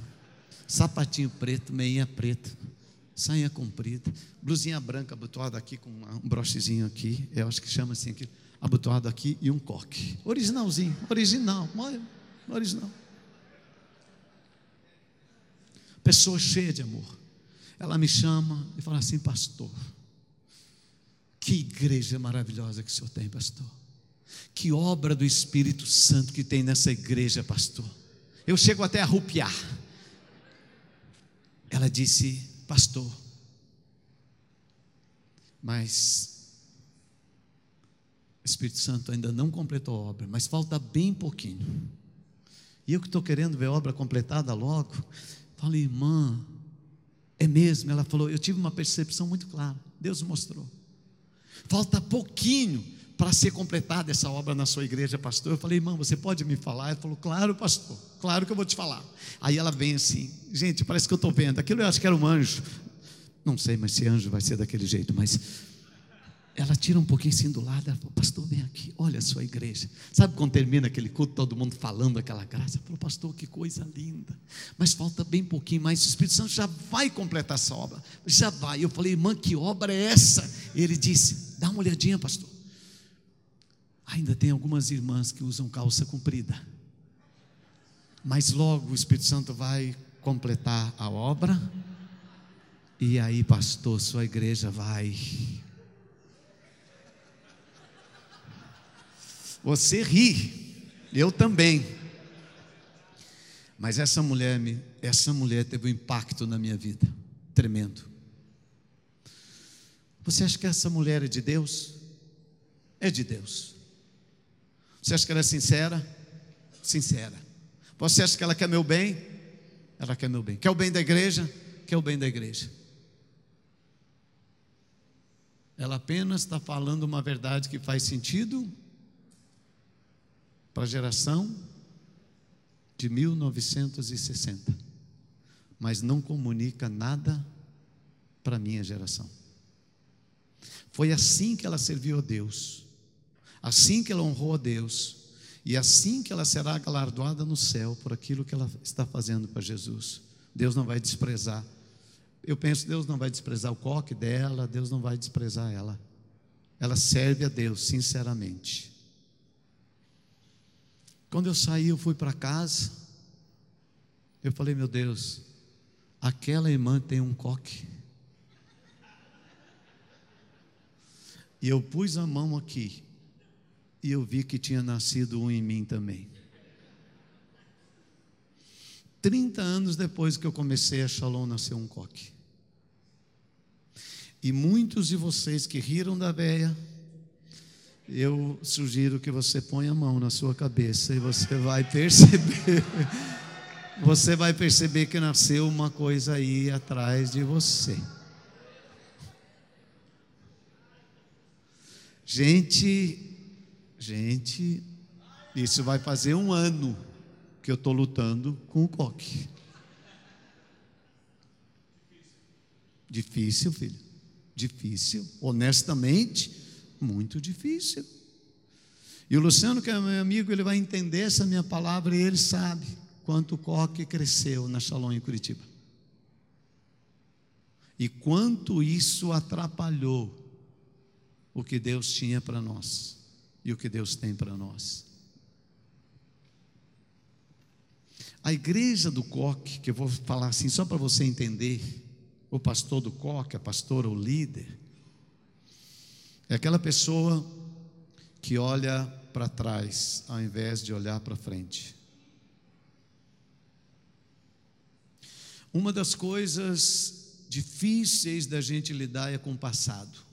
sapatinho preto, meinha preta, sainha comprida, blusinha branca abotoada aqui com um brochezinho aqui, eu acho que chama assim aqui, abotoado aqui e um coque. Originalzinho, original, original. Pessoa cheia de amor. Ela me chama e fala assim, pastor, que igreja maravilhosa que o senhor tem, pastor. Que obra do Espírito Santo que tem nessa igreja, pastor eu chego até a rupiar. Ela disse, pastor, mas Espírito Santo ainda não completou a obra, mas falta bem pouquinho. E eu que estou querendo ver a obra completada logo, falei, irmã, é mesmo? Ela falou, eu tive uma percepção muito clara, Deus mostrou. Falta pouquinho para ser completada essa obra na sua igreja, pastor. Eu falei, irmã, você pode me falar? Ela falou, claro, pastor, claro que eu vou te falar. Aí ela vem assim, gente, parece que eu estou vendo. Aquilo eu acho que era um anjo. Não sei, mas se anjo vai ser daquele jeito, mas ela tira um pouquinho assim do lado, ela falou, pastor, vem aqui, olha a sua igreja. Sabe quando termina aquele culto, todo mundo falando aquela graça? Falou, pastor, que coisa linda. Mas falta bem pouquinho mais, o Espírito Santo já vai completar essa obra. Já vai. Eu falei, irmã, que obra é essa? Ele disse, dá uma olhadinha, pastor. Ainda tem algumas irmãs que usam calça comprida. Mas logo o Espírito Santo vai completar a obra. E aí, pastor, sua igreja vai Você ri, eu também. Mas essa mulher, essa mulher teve um impacto na minha vida, tremendo. Você acha que essa mulher é de Deus? É de Deus. Você acha que ela é sincera? Sincera. Você acha que ela quer meu bem? Ela quer meu bem. Quer o bem da igreja? Quer o bem da igreja. Ela apenas está falando uma verdade que faz sentido para a geração de 1960, mas não comunica nada para a minha geração. Foi assim que ela serviu a Deus, assim que ela honrou a Deus, e assim que ela será galardoada no céu por aquilo que ela está fazendo para Jesus. Deus não vai desprezar. Eu penso, Deus não vai desprezar o coque dela, Deus não vai desprezar ela. Ela serve a Deus, sinceramente. Quando eu saí, eu fui para casa. Eu falei, meu Deus, aquela irmã tem um coque. E eu pus a mão aqui. E eu vi que tinha nascido um em mim também. 30 anos depois que eu comecei a Shalom, nasceu um coque. E muitos de vocês que riram da veia, eu sugiro que você ponha a mão na sua cabeça e você vai perceber. [LAUGHS] Você vai perceber que nasceu uma coisa aí atrás de você. Gente, gente, isso vai fazer um ano que eu estou lutando com o coque. Difícil, filho. Difícil. Honestamente, muito difícil. E o Luciano, que é meu amigo, ele vai entender essa minha palavra e ele sabe quanto o coque cresceu na Shalom em Curitiba. E quanto isso atrapalhou o que Deus tinha para nós e o que Deus tem para nós. A igreja do coque, que eu vou falar assim só para você entender, o pastor do coque, a pastora, o líder, é aquela pessoa que olha para trás ao invés de olhar para frente. Uma das coisas difíceis da gente lidar é com o passado.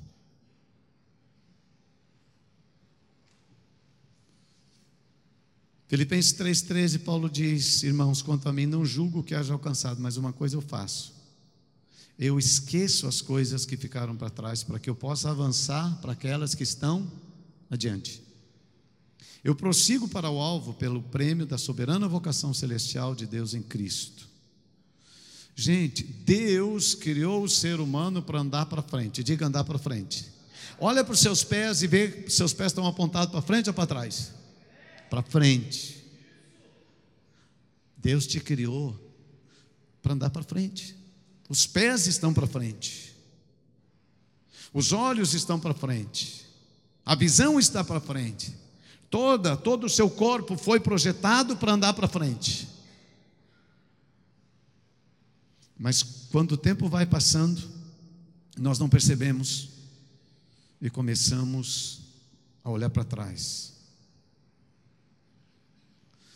Filipenses 3,13, Paulo diz: Irmãos, quanto a mim, não julgo que haja alcançado, mas uma coisa eu faço eu esqueço as coisas que ficaram para trás para que eu possa avançar para aquelas que estão adiante. Eu prossigo para o alvo pelo prêmio da soberana vocação celestial de Deus em Cristo. Gente, Deus criou o ser humano para andar para frente. Diga andar para frente. Olha para os seus pés e vê que seus pés estão apontados para frente ou para trás? Para frente. Deus te criou para andar para frente. Os pés estão para frente. Os olhos estão para frente. A visão está para frente. Toda, todo o seu corpo foi projetado para andar para frente. Mas quando o tempo vai passando, nós não percebemos e começamos a olhar para trás.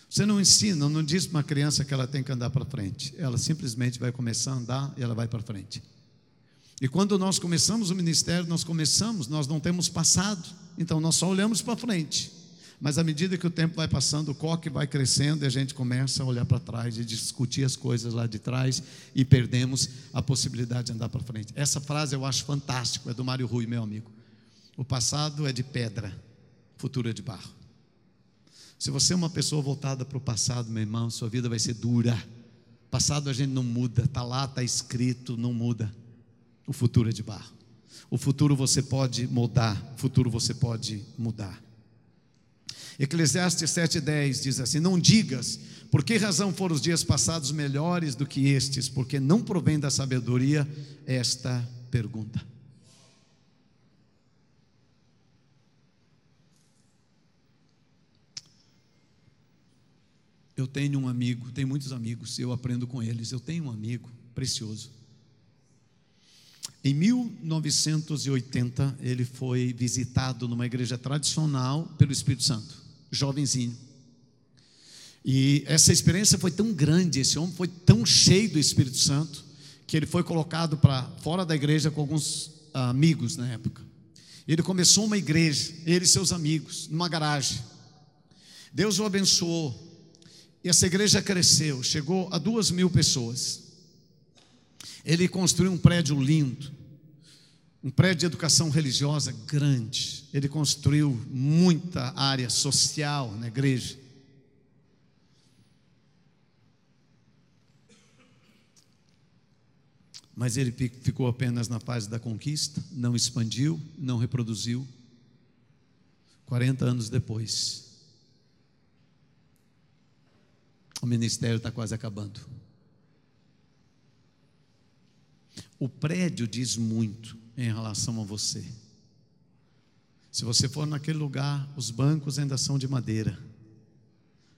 Você não ensina, não diz para uma criança que ela tem que andar para frente. Ela simplesmente vai começar a andar e ela vai para frente. E quando nós começamos o ministério, nós começamos, nós não temos passado, então nós só olhamos para frente. Mas à medida que o tempo vai passando, o coque vai crescendo e a gente começa a olhar para trás e discutir as coisas lá de trás e perdemos a possibilidade de andar para frente. Essa frase eu acho fantástico, é do Mário Rui, meu amigo. O passado é de pedra, o futuro é de barro. Se você é uma pessoa voltada para o passado, meu irmão, sua vida vai ser dura. Passado a gente não muda, está lá, está escrito, não muda. O futuro é de barro. O futuro você pode mudar, o futuro você pode mudar. Eclesiastes 7,10 diz assim: Não digas, por que razão foram os dias passados melhores do que estes? Porque não provém da sabedoria esta pergunta. Eu tenho um amigo, tenho muitos amigos, eu aprendo com eles. Eu tenho um amigo precioso. Em 1980, ele foi visitado numa igreja tradicional pelo Espírito Santo, jovenzinho. E essa experiência foi tão grande, esse homem foi tão cheio do Espírito Santo, que ele foi colocado para fora da igreja com alguns amigos na época. Ele começou uma igreja, ele e seus amigos, numa garagem. Deus o abençoou. E essa igreja cresceu, chegou a duas mil pessoas. Ele construiu um prédio lindo, um prédio de educação religiosa grande. Ele construiu muita área social na igreja. Mas ele ficou apenas na fase da conquista, não expandiu, não reproduziu. 40 anos depois, o ministério está quase acabando. O prédio diz muito em relação a você. Se você for naquele lugar, os bancos ainda são de madeira,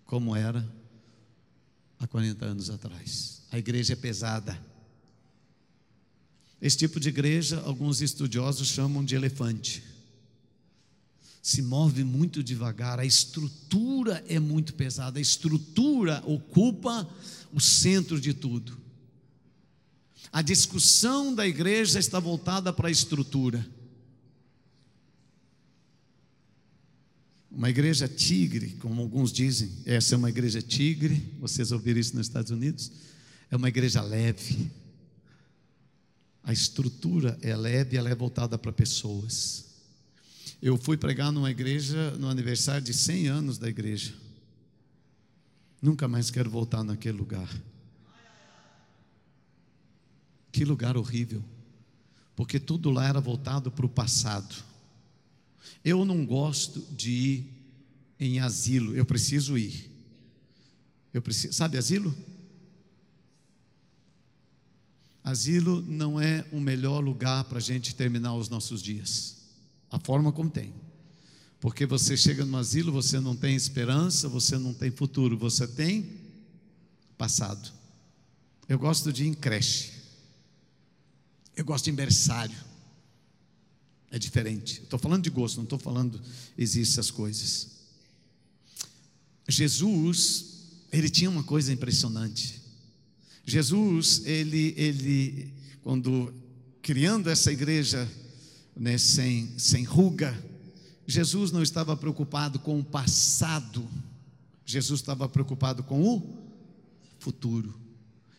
como era há 40 anos atrás. A igreja é pesada. Esse tipo de igreja, alguns estudiosos chamam de elefante se move muito devagar, a estrutura é muito pesada, a estrutura ocupa o centro de tudo. A discussão da igreja está voltada para a estrutura. Uma igreja tigre, como alguns dizem, essa é uma igreja tigre, vocês ouviram isso nos Estados Unidos? É uma igreja leve. A estrutura é leve, ela é voltada para pessoas. Eu fui pregar numa igreja no aniversário de 100 anos da igreja. Nunca mais quero voltar naquele lugar. Que lugar horrível. Porque tudo lá era voltado para o passado. Eu não gosto de ir em asilo, eu preciso ir. Eu preciso, sabe asilo? Asilo não é o melhor lugar para a gente terminar os nossos dias a forma como tem. Porque você chega no asilo, você não tem esperança, você não tem futuro, você tem passado. Eu gosto de ir em creche. Eu gosto de berçário. É diferente. Estou falando de gosto, não estou falando existem essas coisas. Jesus, ele tinha uma coisa impressionante. Jesus, ele, ele, quando criando essa igreja né, sem, sem ruga. Jesus não estava preocupado com o passado, Jesus estava preocupado com o futuro.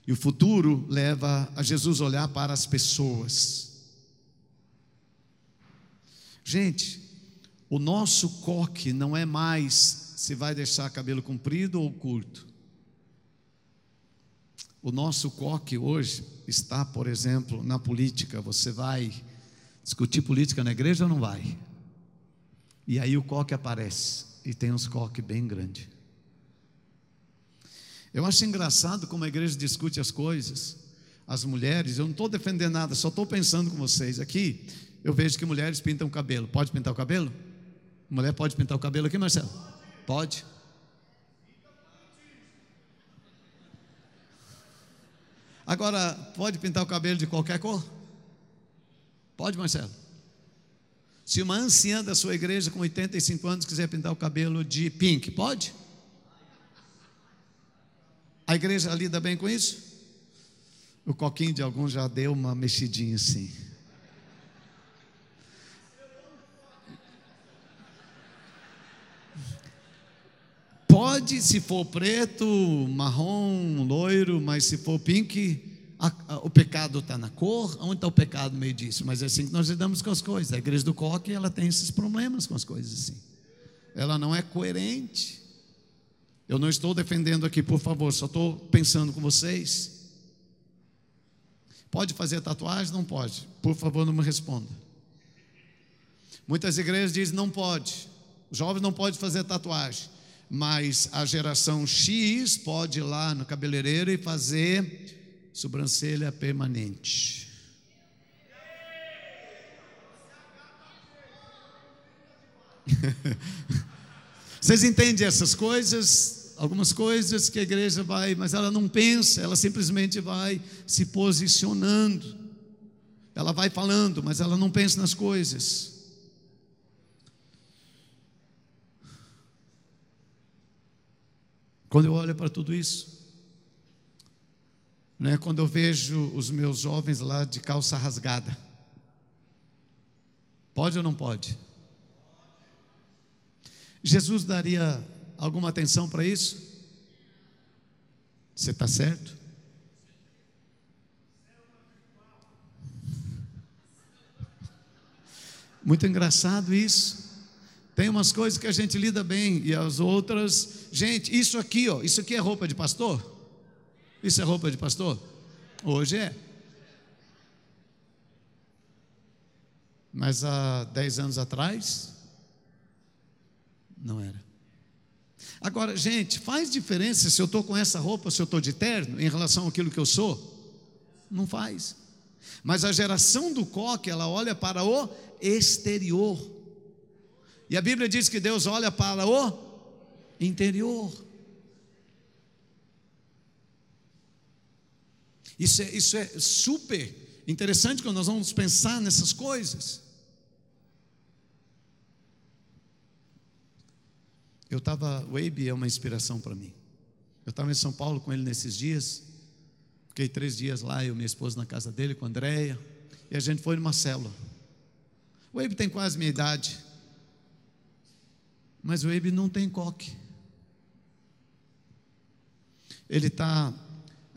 E o futuro leva a Jesus olhar para as pessoas. Gente, o nosso coque não é mais se vai deixar cabelo comprido ou curto. O nosso coque hoje está, por exemplo, na política. Você vai discutir política na igreja não vai? E aí o coque aparece, e tem uns coques bem grandes. Eu acho engraçado como a igreja discute as coisas. As mulheres, eu não estou defendendo nada, só estou pensando com vocês. Aqui, eu vejo que mulheres pintam o cabelo. Pode pintar o cabelo? Mulher pode pintar o cabelo aqui, Marcelo? Pode. Agora, pode pintar o cabelo de qualquer cor? Pode, Marcelo? Se uma anciã da sua igreja com 85 anos quiser pintar o cabelo de pink, pode? A igreja lida bem com isso? O coquinho de algum já deu uma mexidinha assim. Pode, se for preto, marrom, loiro, mas se for pink, a, a, o pecado está na cor. Onde está o pecado no meio disso? Mas é assim que nós lidamos com as coisas. A igreja do coque, ela tem esses problemas com as coisas assim. Ela não é coerente. Eu não estou defendendo aqui, por favor, só estou pensando com vocês. Pode fazer tatuagem? Não pode. Por favor, não me responda. Muitas igrejas dizem não pode. Jovens não podem fazer tatuagem. Mas a geração X pode ir lá no cabeleireiro e fazer sobrancelha permanente. [LAUGHS] Vocês entendem essas coisas? Algumas coisas que a igreja vai, mas ela não pensa, ela simplesmente vai se posicionando. Ela vai falando, mas ela não pensa nas coisas. Quando eu olho para tudo isso, né, quando eu vejo os meus jovens lá de calça rasgada, pode ou não pode? Jesus daria alguma atenção para isso? Você está certo? Muito engraçado isso. Tem umas coisas que a gente lida bem e as outras. Gente, isso aqui, ó, isso aqui é roupa de pastor? Isso é roupa de pastor? Hoje é. Mas há dez anos atrás, não era. Agora, gente, faz diferença se eu estou com essa roupa, se eu estou de terno, em relação àquilo que eu sou? Não faz. Mas a geração do coque, ela olha para o exterior. E a Bíblia diz que Deus olha para o interior. Isso é, isso é super interessante quando nós vamos pensar nessas coisas. Eu estava, o Abe é uma inspiração para mim. Eu estava em São Paulo com ele nesses dias. Fiquei três dias lá, eu e minha esposa na casa dele, com a Andréia. E a gente foi numa célula. O Abe tem quase minha idade. Mas o Abe não tem coque. Ele está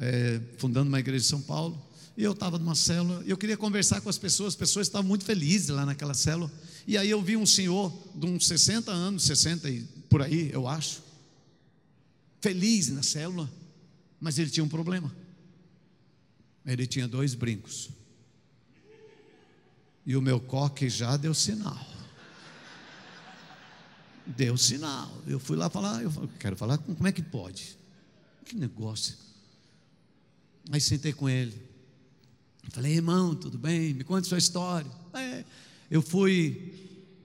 é, fundando uma igreja de São Paulo. E eu estava numa célula, e eu queria conversar com as pessoas, as pessoas estavam muito felizes lá naquela célula. E aí eu vi um senhor de uns 60 anos, 60 e por aí, eu acho, feliz na célula, mas ele tinha um problema. Ele tinha dois brincos. E o meu coque já deu sinal. Deu sinal. Eu fui lá falar, eu quero falar, como é que pode? Que negócio. Aí sentei com ele. Falei, irmão, tudo bem? Me conta sua história. É, eu fui,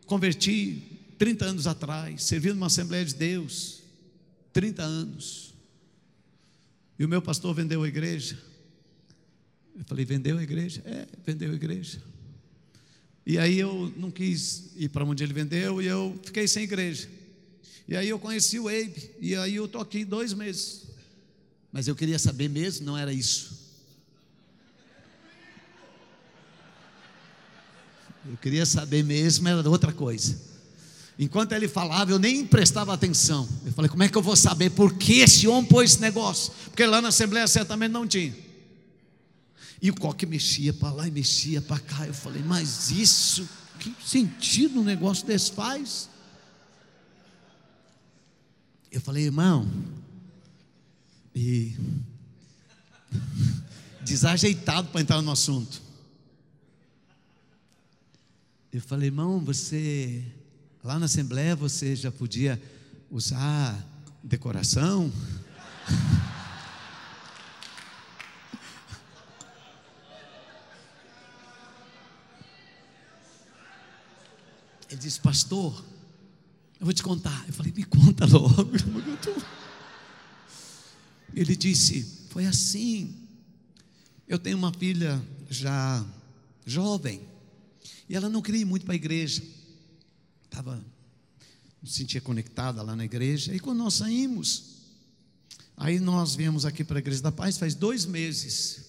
converti 30 anos atrás, servi numa Assembleia de Deus, 30 anos. E o meu pastor vendeu a igreja. Eu falei, vendeu a igreja? É, vendeu a igreja. E aí eu não quis ir para onde ele vendeu e eu fiquei sem igreja. E aí eu conheci o Abe, e aí eu estou aqui dois meses. Mas eu queria saber mesmo, não era isso. Eu queria saber mesmo, era outra coisa. Enquanto ele falava, eu nem prestava atenção. Eu falei, como é que eu vou saber por que esse homem pôs esse negócio? Porque lá na Assembleia certamente não tinha. E o coque mexia para lá e mexia para cá. Eu falei, mas isso, que sentido um negócio desse faz? Eu falei, irmão, e [LAUGHS] desajeitado para entrar no assunto. Eu falei, irmão, você lá na Assembleia você já podia usar decoração? [LAUGHS] Ele disse, pastor, eu vou te contar. Eu falei, me conta logo. [LAUGHS] Ele disse, foi assim. Eu tenho uma filha já jovem, e ela não queria ir muito para a igreja. Estava, se sentia conectada lá na igreja. E quando nós saímos, aí nós viemos aqui para a Igreja da Paz faz dois meses.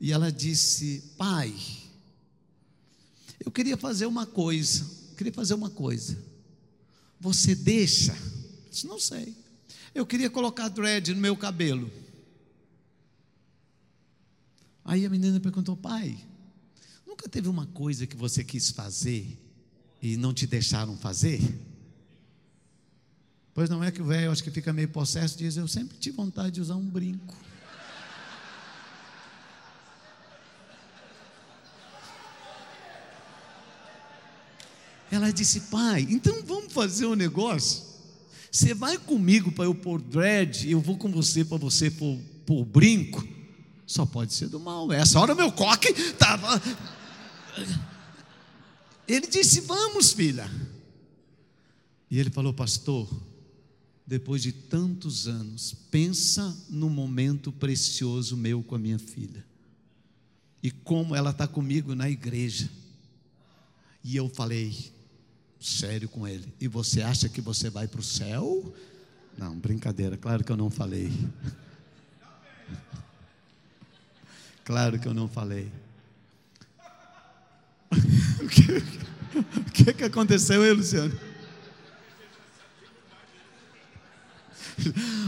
E ela disse, pai, eu queria fazer uma coisa, queria fazer uma coisa. Você deixa? Eu disse, não sei. Eu queria colocar dread no meu cabelo. Aí a menina perguntou: Pai, nunca teve uma coisa que você quis fazer e não te deixaram fazer? Pois não é que o velho, acho que fica meio possesso, diz: Eu sempre tive vontade de usar um brinco. Ela disse: Pai, então vamos fazer um negócio. Você vai comigo para eu pôr dread, eu vou com você para você pôr, pôr brinco. Só pode ser do mal. Essa hora meu coque estava. Ele disse: Vamos, filha. E ele falou, pastor, depois de tantos anos, pensa no momento precioso meu com a minha filha. E como ela está comigo na igreja. E eu falei, sério com ele. E você acha que você vai para o céu? Não, brincadeira, claro que eu não falei. Claro que eu não falei. [LAUGHS] o, que, o que, que aconteceu aí, Luciano?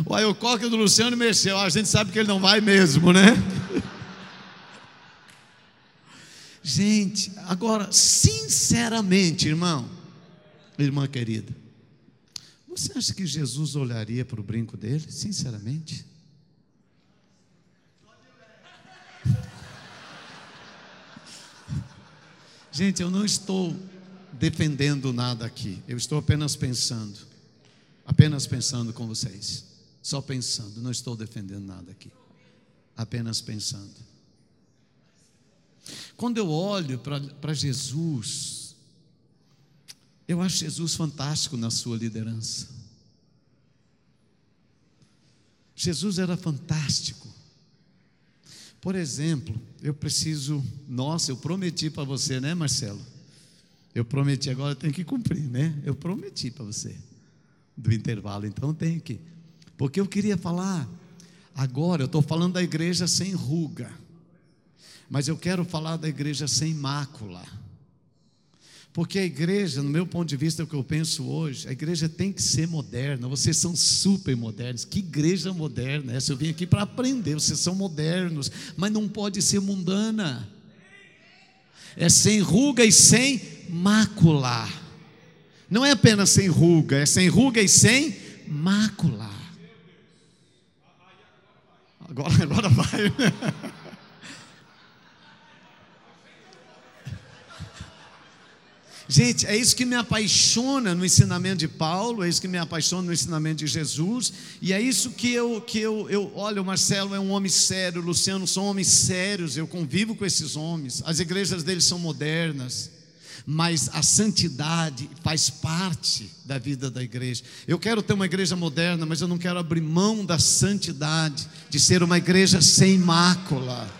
O o coque do Luciano mexeu. A gente sabe que ele não vai mesmo, né? Gente, agora, sinceramente, irmão, irmã querida, você acha que Jesus olharia para o brinco dele? Sinceramente? Gente, eu não estou defendendo nada aqui, eu estou apenas pensando, apenas pensando com vocês, só pensando, não estou defendendo nada aqui, apenas pensando. Quando eu olho para Jesus, eu acho Jesus fantástico na sua liderança. Jesus era fantástico. Por exemplo, eu preciso, nossa, eu prometi para você, né, Marcelo? Eu prometi, agora tenho que cumprir, né? Eu prometi para você do intervalo, então tenho que. Porque eu queria falar, agora eu estou falando da igreja sem ruga, mas eu quero falar da igreja sem mácula. Porque a igreja, no meu ponto de vista, é o que eu penso hoje, a igreja tem que ser moderna. Vocês são super modernos. Que igreja moderna é essa? Eu vim aqui para aprender. Vocês são modernos, mas não pode ser mundana. É sem ruga e sem mácula. Não é apenas sem ruga, é sem ruga e sem mácula. Agora, [LAUGHS] agora vai. Gente, é isso que me apaixona no ensinamento de Paulo, é isso que me apaixona no ensinamento de Jesus, e é isso que eu, que eu, eu olha, o Marcelo é um homem sério, o Luciano são homens sérios, eu convivo com esses homens, as igrejas deles são modernas, mas a santidade faz parte da vida da igreja. Eu quero ter uma igreja moderna, mas eu não quero abrir mão da santidade, de ser uma igreja sem mácula.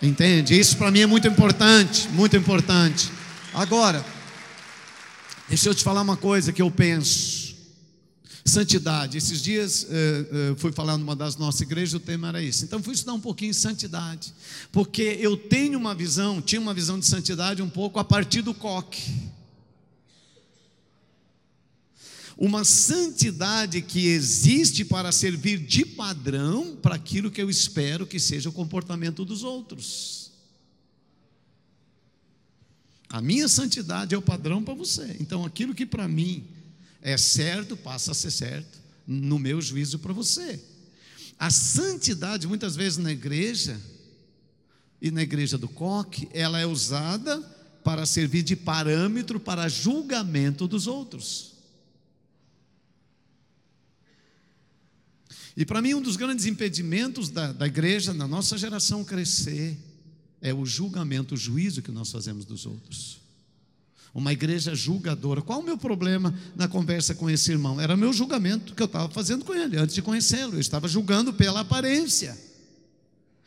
Entende? Isso para mim é muito importante, muito importante. Agora, deixa eu te falar uma coisa que eu penso. Santidade. Esses dias eh, eh, fui falar numa das nossas igrejas, o tema era esse. Então fui estudar um pouquinho de santidade. Porque eu tenho uma visão, tinha uma visão de santidade um pouco a partir do coque. Uma santidade que existe para servir de padrão para aquilo que eu espero que seja o comportamento dos outros. A minha santidade é o padrão para você. Então, aquilo que para mim é certo, passa a ser certo, no meu juízo para você. A santidade, muitas vezes na igreja, e na igreja do coque, ela é usada para servir de parâmetro para julgamento dos outros. E para mim, um dos grandes impedimentos da, da igreja, na nossa geração crescer, é o julgamento, o juízo que nós fazemos dos outros. Uma igreja julgadora. Qual o meu problema na conversa com esse irmão? Era meu julgamento que eu estava fazendo com ele antes de conhecê-lo. Eu estava julgando pela aparência.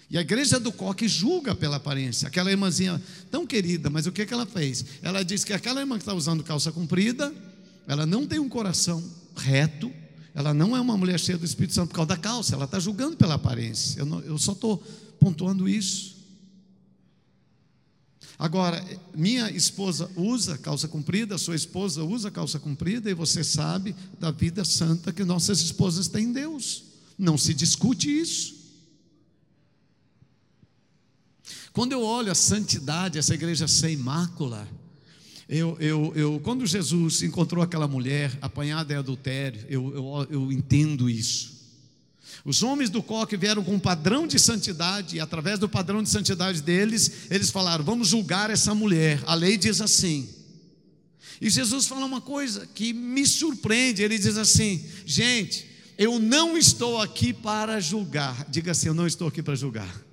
E a igreja do coque julga pela aparência. Aquela irmãzinha tão querida, mas o que, que ela fez? Ela disse que aquela irmã que está usando calça comprida, ela não tem um coração reto, ela não é uma mulher cheia do Espírito Santo por causa da calça, ela está julgando pela aparência. Eu, não, eu só estou pontuando isso. Agora, minha esposa usa calça comprida, sua esposa usa calça comprida, e você sabe da vida santa que nossas esposas têm em Deus. Não se discute isso. Quando eu olho a santidade, essa igreja sem mácula, eu, eu, eu, quando Jesus encontrou aquela mulher apanhada em adultério, eu, eu, eu entendo isso. Os homens do coque vieram com um padrão de santidade, e através do padrão de santidade deles, eles falaram: vamos julgar essa mulher. A lei diz assim. E Jesus fala uma coisa que me surpreende: ele diz assim, gente, eu não estou aqui para julgar. Diga assim: eu não estou aqui para julgar.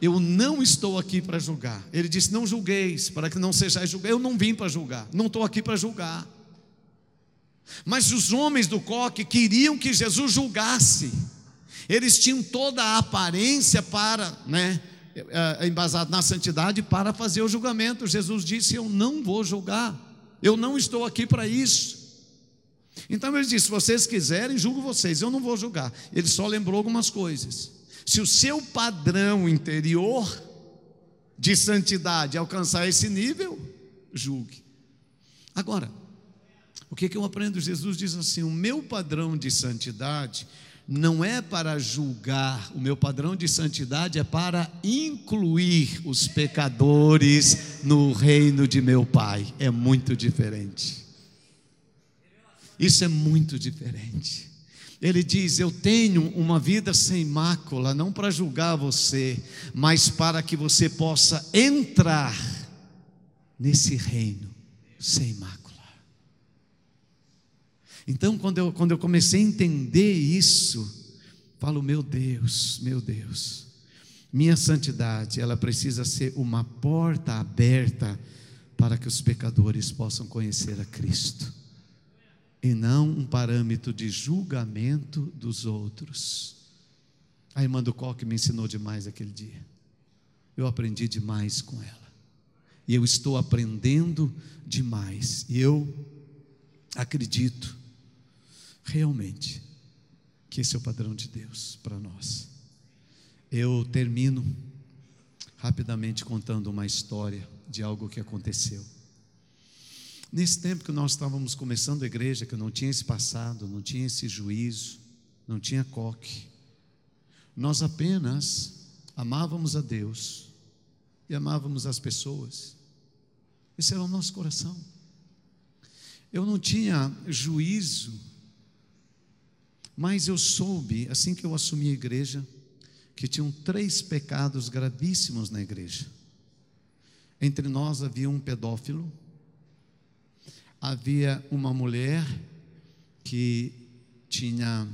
Eu não estou aqui para julgar. Ele disse: Não julgueis, para que não sejais julgados. Eu não vim para julgar, não estou aqui para julgar. Mas os homens do coque queriam que Jesus julgasse. Eles tinham toda a aparência para, né, é, embasado na santidade, para fazer o julgamento. Jesus disse: Eu não vou julgar, eu não estou aqui para isso. Então ele disse: Se vocês quiserem, julgo vocês, eu não vou julgar. Ele só lembrou algumas coisas. Se o seu padrão interior de santidade alcançar esse nível, julgue. Agora, o que, que eu aprendo? Jesus diz assim: o meu padrão de santidade não é para julgar, o meu padrão de santidade é para incluir os pecadores no reino de meu Pai. É muito diferente. Isso é muito diferente. Ele diz: Eu tenho uma vida sem mácula, não para julgar você, mas para que você possa entrar nesse reino sem mácula. Então, quando eu, quando eu comecei a entender isso, falo, meu Deus, meu Deus, minha santidade, ela precisa ser uma porta aberta para que os pecadores possam conhecer a Cristo, e não um parâmetro de julgamento dos outros. A irmã do Coque me ensinou demais aquele dia, eu aprendi demais com ela, e eu estou aprendendo demais, e eu acredito realmente que esse é o padrão de Deus para nós. Eu termino rapidamente contando uma história de algo que aconteceu. Nesse tempo que nós estávamos começando a igreja, que não tinha esse passado, não tinha esse juízo, não tinha coque, nós apenas amávamos a Deus e amávamos as pessoas. Esse era o nosso coração. Eu não tinha juízo mas eu soube, assim que eu assumi a igreja, que tinham três pecados gravíssimos na igreja. Entre nós havia um pedófilo, havia uma mulher que tinha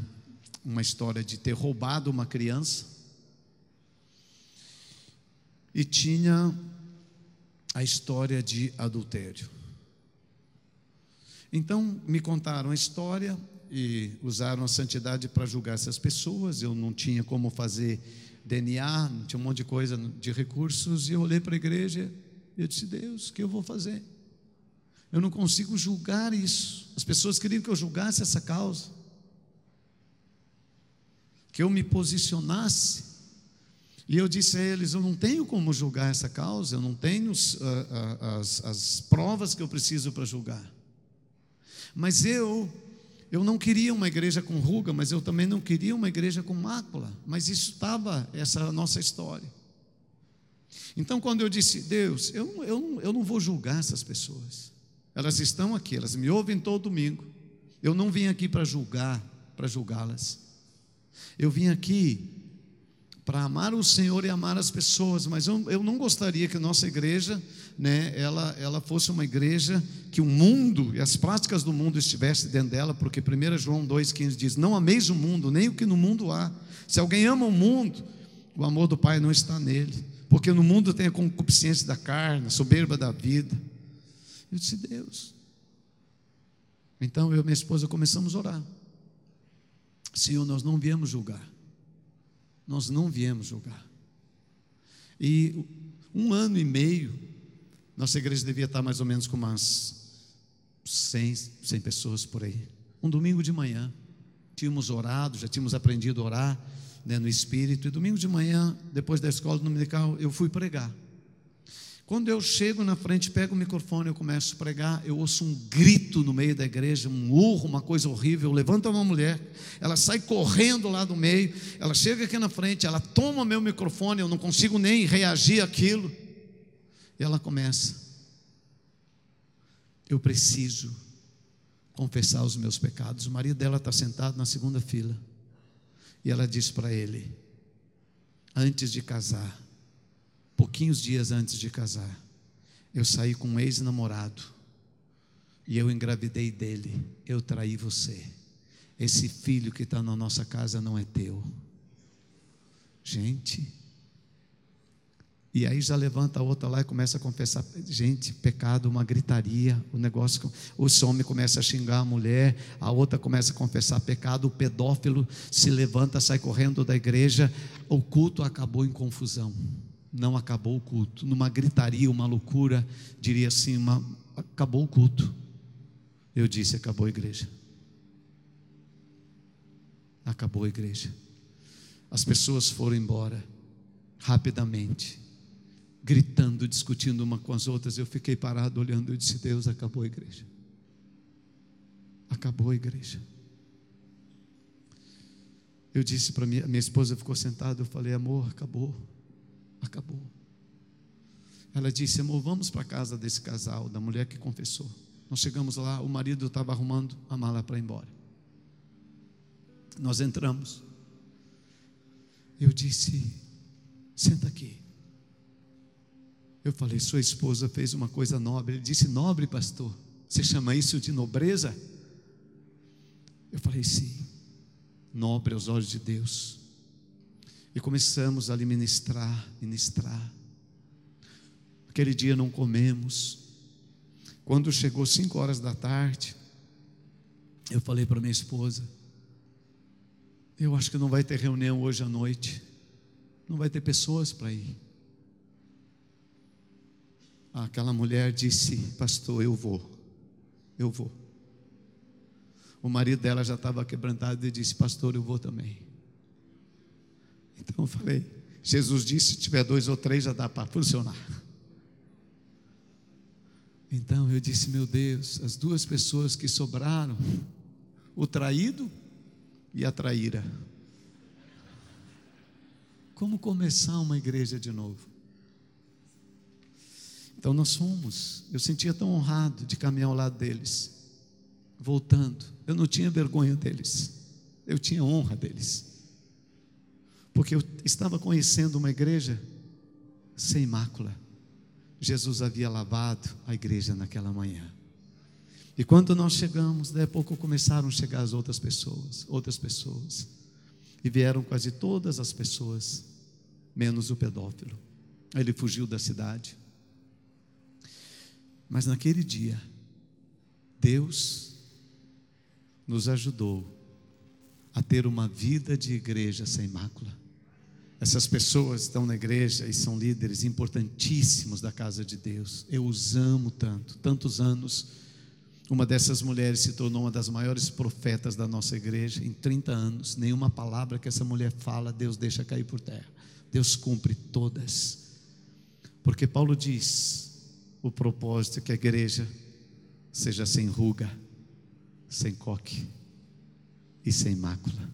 uma história de ter roubado uma criança, e tinha a história de adultério. Então me contaram a história, e usaram a santidade para julgar essas pessoas. Eu não tinha como fazer DNA, não tinha um monte de coisa de recursos. E eu olhei para a igreja e eu disse: Deus, o que eu vou fazer? Eu não consigo julgar isso. As pessoas queriam que eu julgasse essa causa, que eu me posicionasse. E eu disse a eles: Eu não tenho como julgar essa causa, eu não tenho as, as, as provas que eu preciso para julgar. Mas eu eu não queria uma igreja com ruga, mas eu também não queria uma igreja com mácula. Mas isso estava, essa nossa história. Então, quando eu disse, Deus, eu, eu, eu não vou julgar essas pessoas. Elas estão aqui, elas me ouvem todo domingo. Eu não vim aqui para julgar, para julgá-las. Eu vim aqui para amar o Senhor e amar as pessoas, mas eu, eu não gostaria que nossa igreja, né, ela, ela fosse uma igreja que o mundo e as práticas do mundo estivessem dentro dela, porque 1 João 2,15 diz: Não ameis o mundo, nem o que no mundo há. Se alguém ama o mundo, o amor do Pai não está nele, porque no mundo tem a concupiscência da carne, a soberba da vida. Eu disse: Deus. Então eu e minha esposa começamos a orar. Senhor, nós não viemos julgar nós não viemos julgar. E um ano e meio, nossa igreja devia estar mais ou menos com umas 100, 100 pessoas por aí. Um domingo de manhã, tínhamos orado, já tínhamos aprendido a orar né, no Espírito, e domingo de manhã, depois da escola dominical, eu fui pregar. Quando eu chego na frente, pego o microfone, eu começo a pregar, eu ouço um grito no meio da igreja, um urro, uma coisa horrível. Levanta uma mulher, ela sai correndo lá do meio, ela chega aqui na frente, ela toma meu microfone, eu não consigo nem reagir àquilo. E ela começa. Eu preciso confessar os meus pecados. O marido dela está sentado na segunda fila. E ela diz para ele: Antes de casar, pouquinhos dias antes de casar, eu saí com um ex-namorado e eu engravidei dele. Eu traí você. Esse filho que está na nossa casa não é teu. Gente. E aí já levanta a outra lá e começa a confessar. Gente, pecado, uma gritaria, o negócio. O homem começa a xingar a mulher, a outra começa a confessar pecado, o pedófilo se levanta, sai correndo da igreja. O culto acabou em confusão não acabou o culto. Numa gritaria, uma loucura, diria assim: uma, acabou o culto. Eu disse: acabou a igreja. Acabou a igreja. As pessoas foram embora rapidamente, gritando, discutindo uma com as outras. Eu fiquei parado olhando. Eu disse: Deus, acabou a igreja. Acabou a igreja. Eu disse para minha, minha esposa ficou sentada. Eu falei: Amor, acabou. Acabou. Ela disse: Amor, vamos para a casa desse casal, da mulher que confessou. Nós chegamos lá, o marido estava arrumando a mala para ir embora. Nós entramos. Eu disse: Senta aqui. Eu falei: Sua esposa fez uma coisa nobre. Ele disse: Nobre, pastor. Você chama isso de nobreza? Eu falei: Sim. Nobre aos olhos de Deus. E começamos a ministrar, ministrar. Aquele dia não comemos. Quando chegou cinco horas da tarde, eu falei para minha esposa: Eu acho que não vai ter reunião hoje à noite. Não vai ter pessoas para ir. Aquela mulher disse: Pastor, eu vou. Eu vou. O marido dela já estava quebrantado e disse: Pastor, eu vou também. Então eu falei, Jesus disse: se tiver dois ou três já dá para funcionar. Então eu disse: meu Deus, as duas pessoas que sobraram, o traído e a traíra. Como começar uma igreja de novo? Então nós fomos. Eu sentia tão honrado de caminhar ao lado deles, voltando. Eu não tinha vergonha deles, eu tinha honra deles porque eu estava conhecendo uma igreja sem mácula. Jesus havia lavado a igreja naquela manhã. E quando nós chegamos, daí a pouco começaram a chegar as outras pessoas, outras pessoas. E vieram quase todas as pessoas, menos o pedófilo. Ele fugiu da cidade. Mas naquele dia, Deus nos ajudou a ter uma vida de igreja sem mácula. Essas pessoas estão na igreja e são líderes importantíssimos da casa de Deus. Eu os amo tanto, tantos anos. Uma dessas mulheres se tornou uma das maiores profetas da nossa igreja em 30 anos. Nenhuma palavra que essa mulher fala, Deus deixa cair por terra. Deus cumpre todas. Porque Paulo diz: o propósito é que a igreja seja sem ruga, sem coque e sem mácula.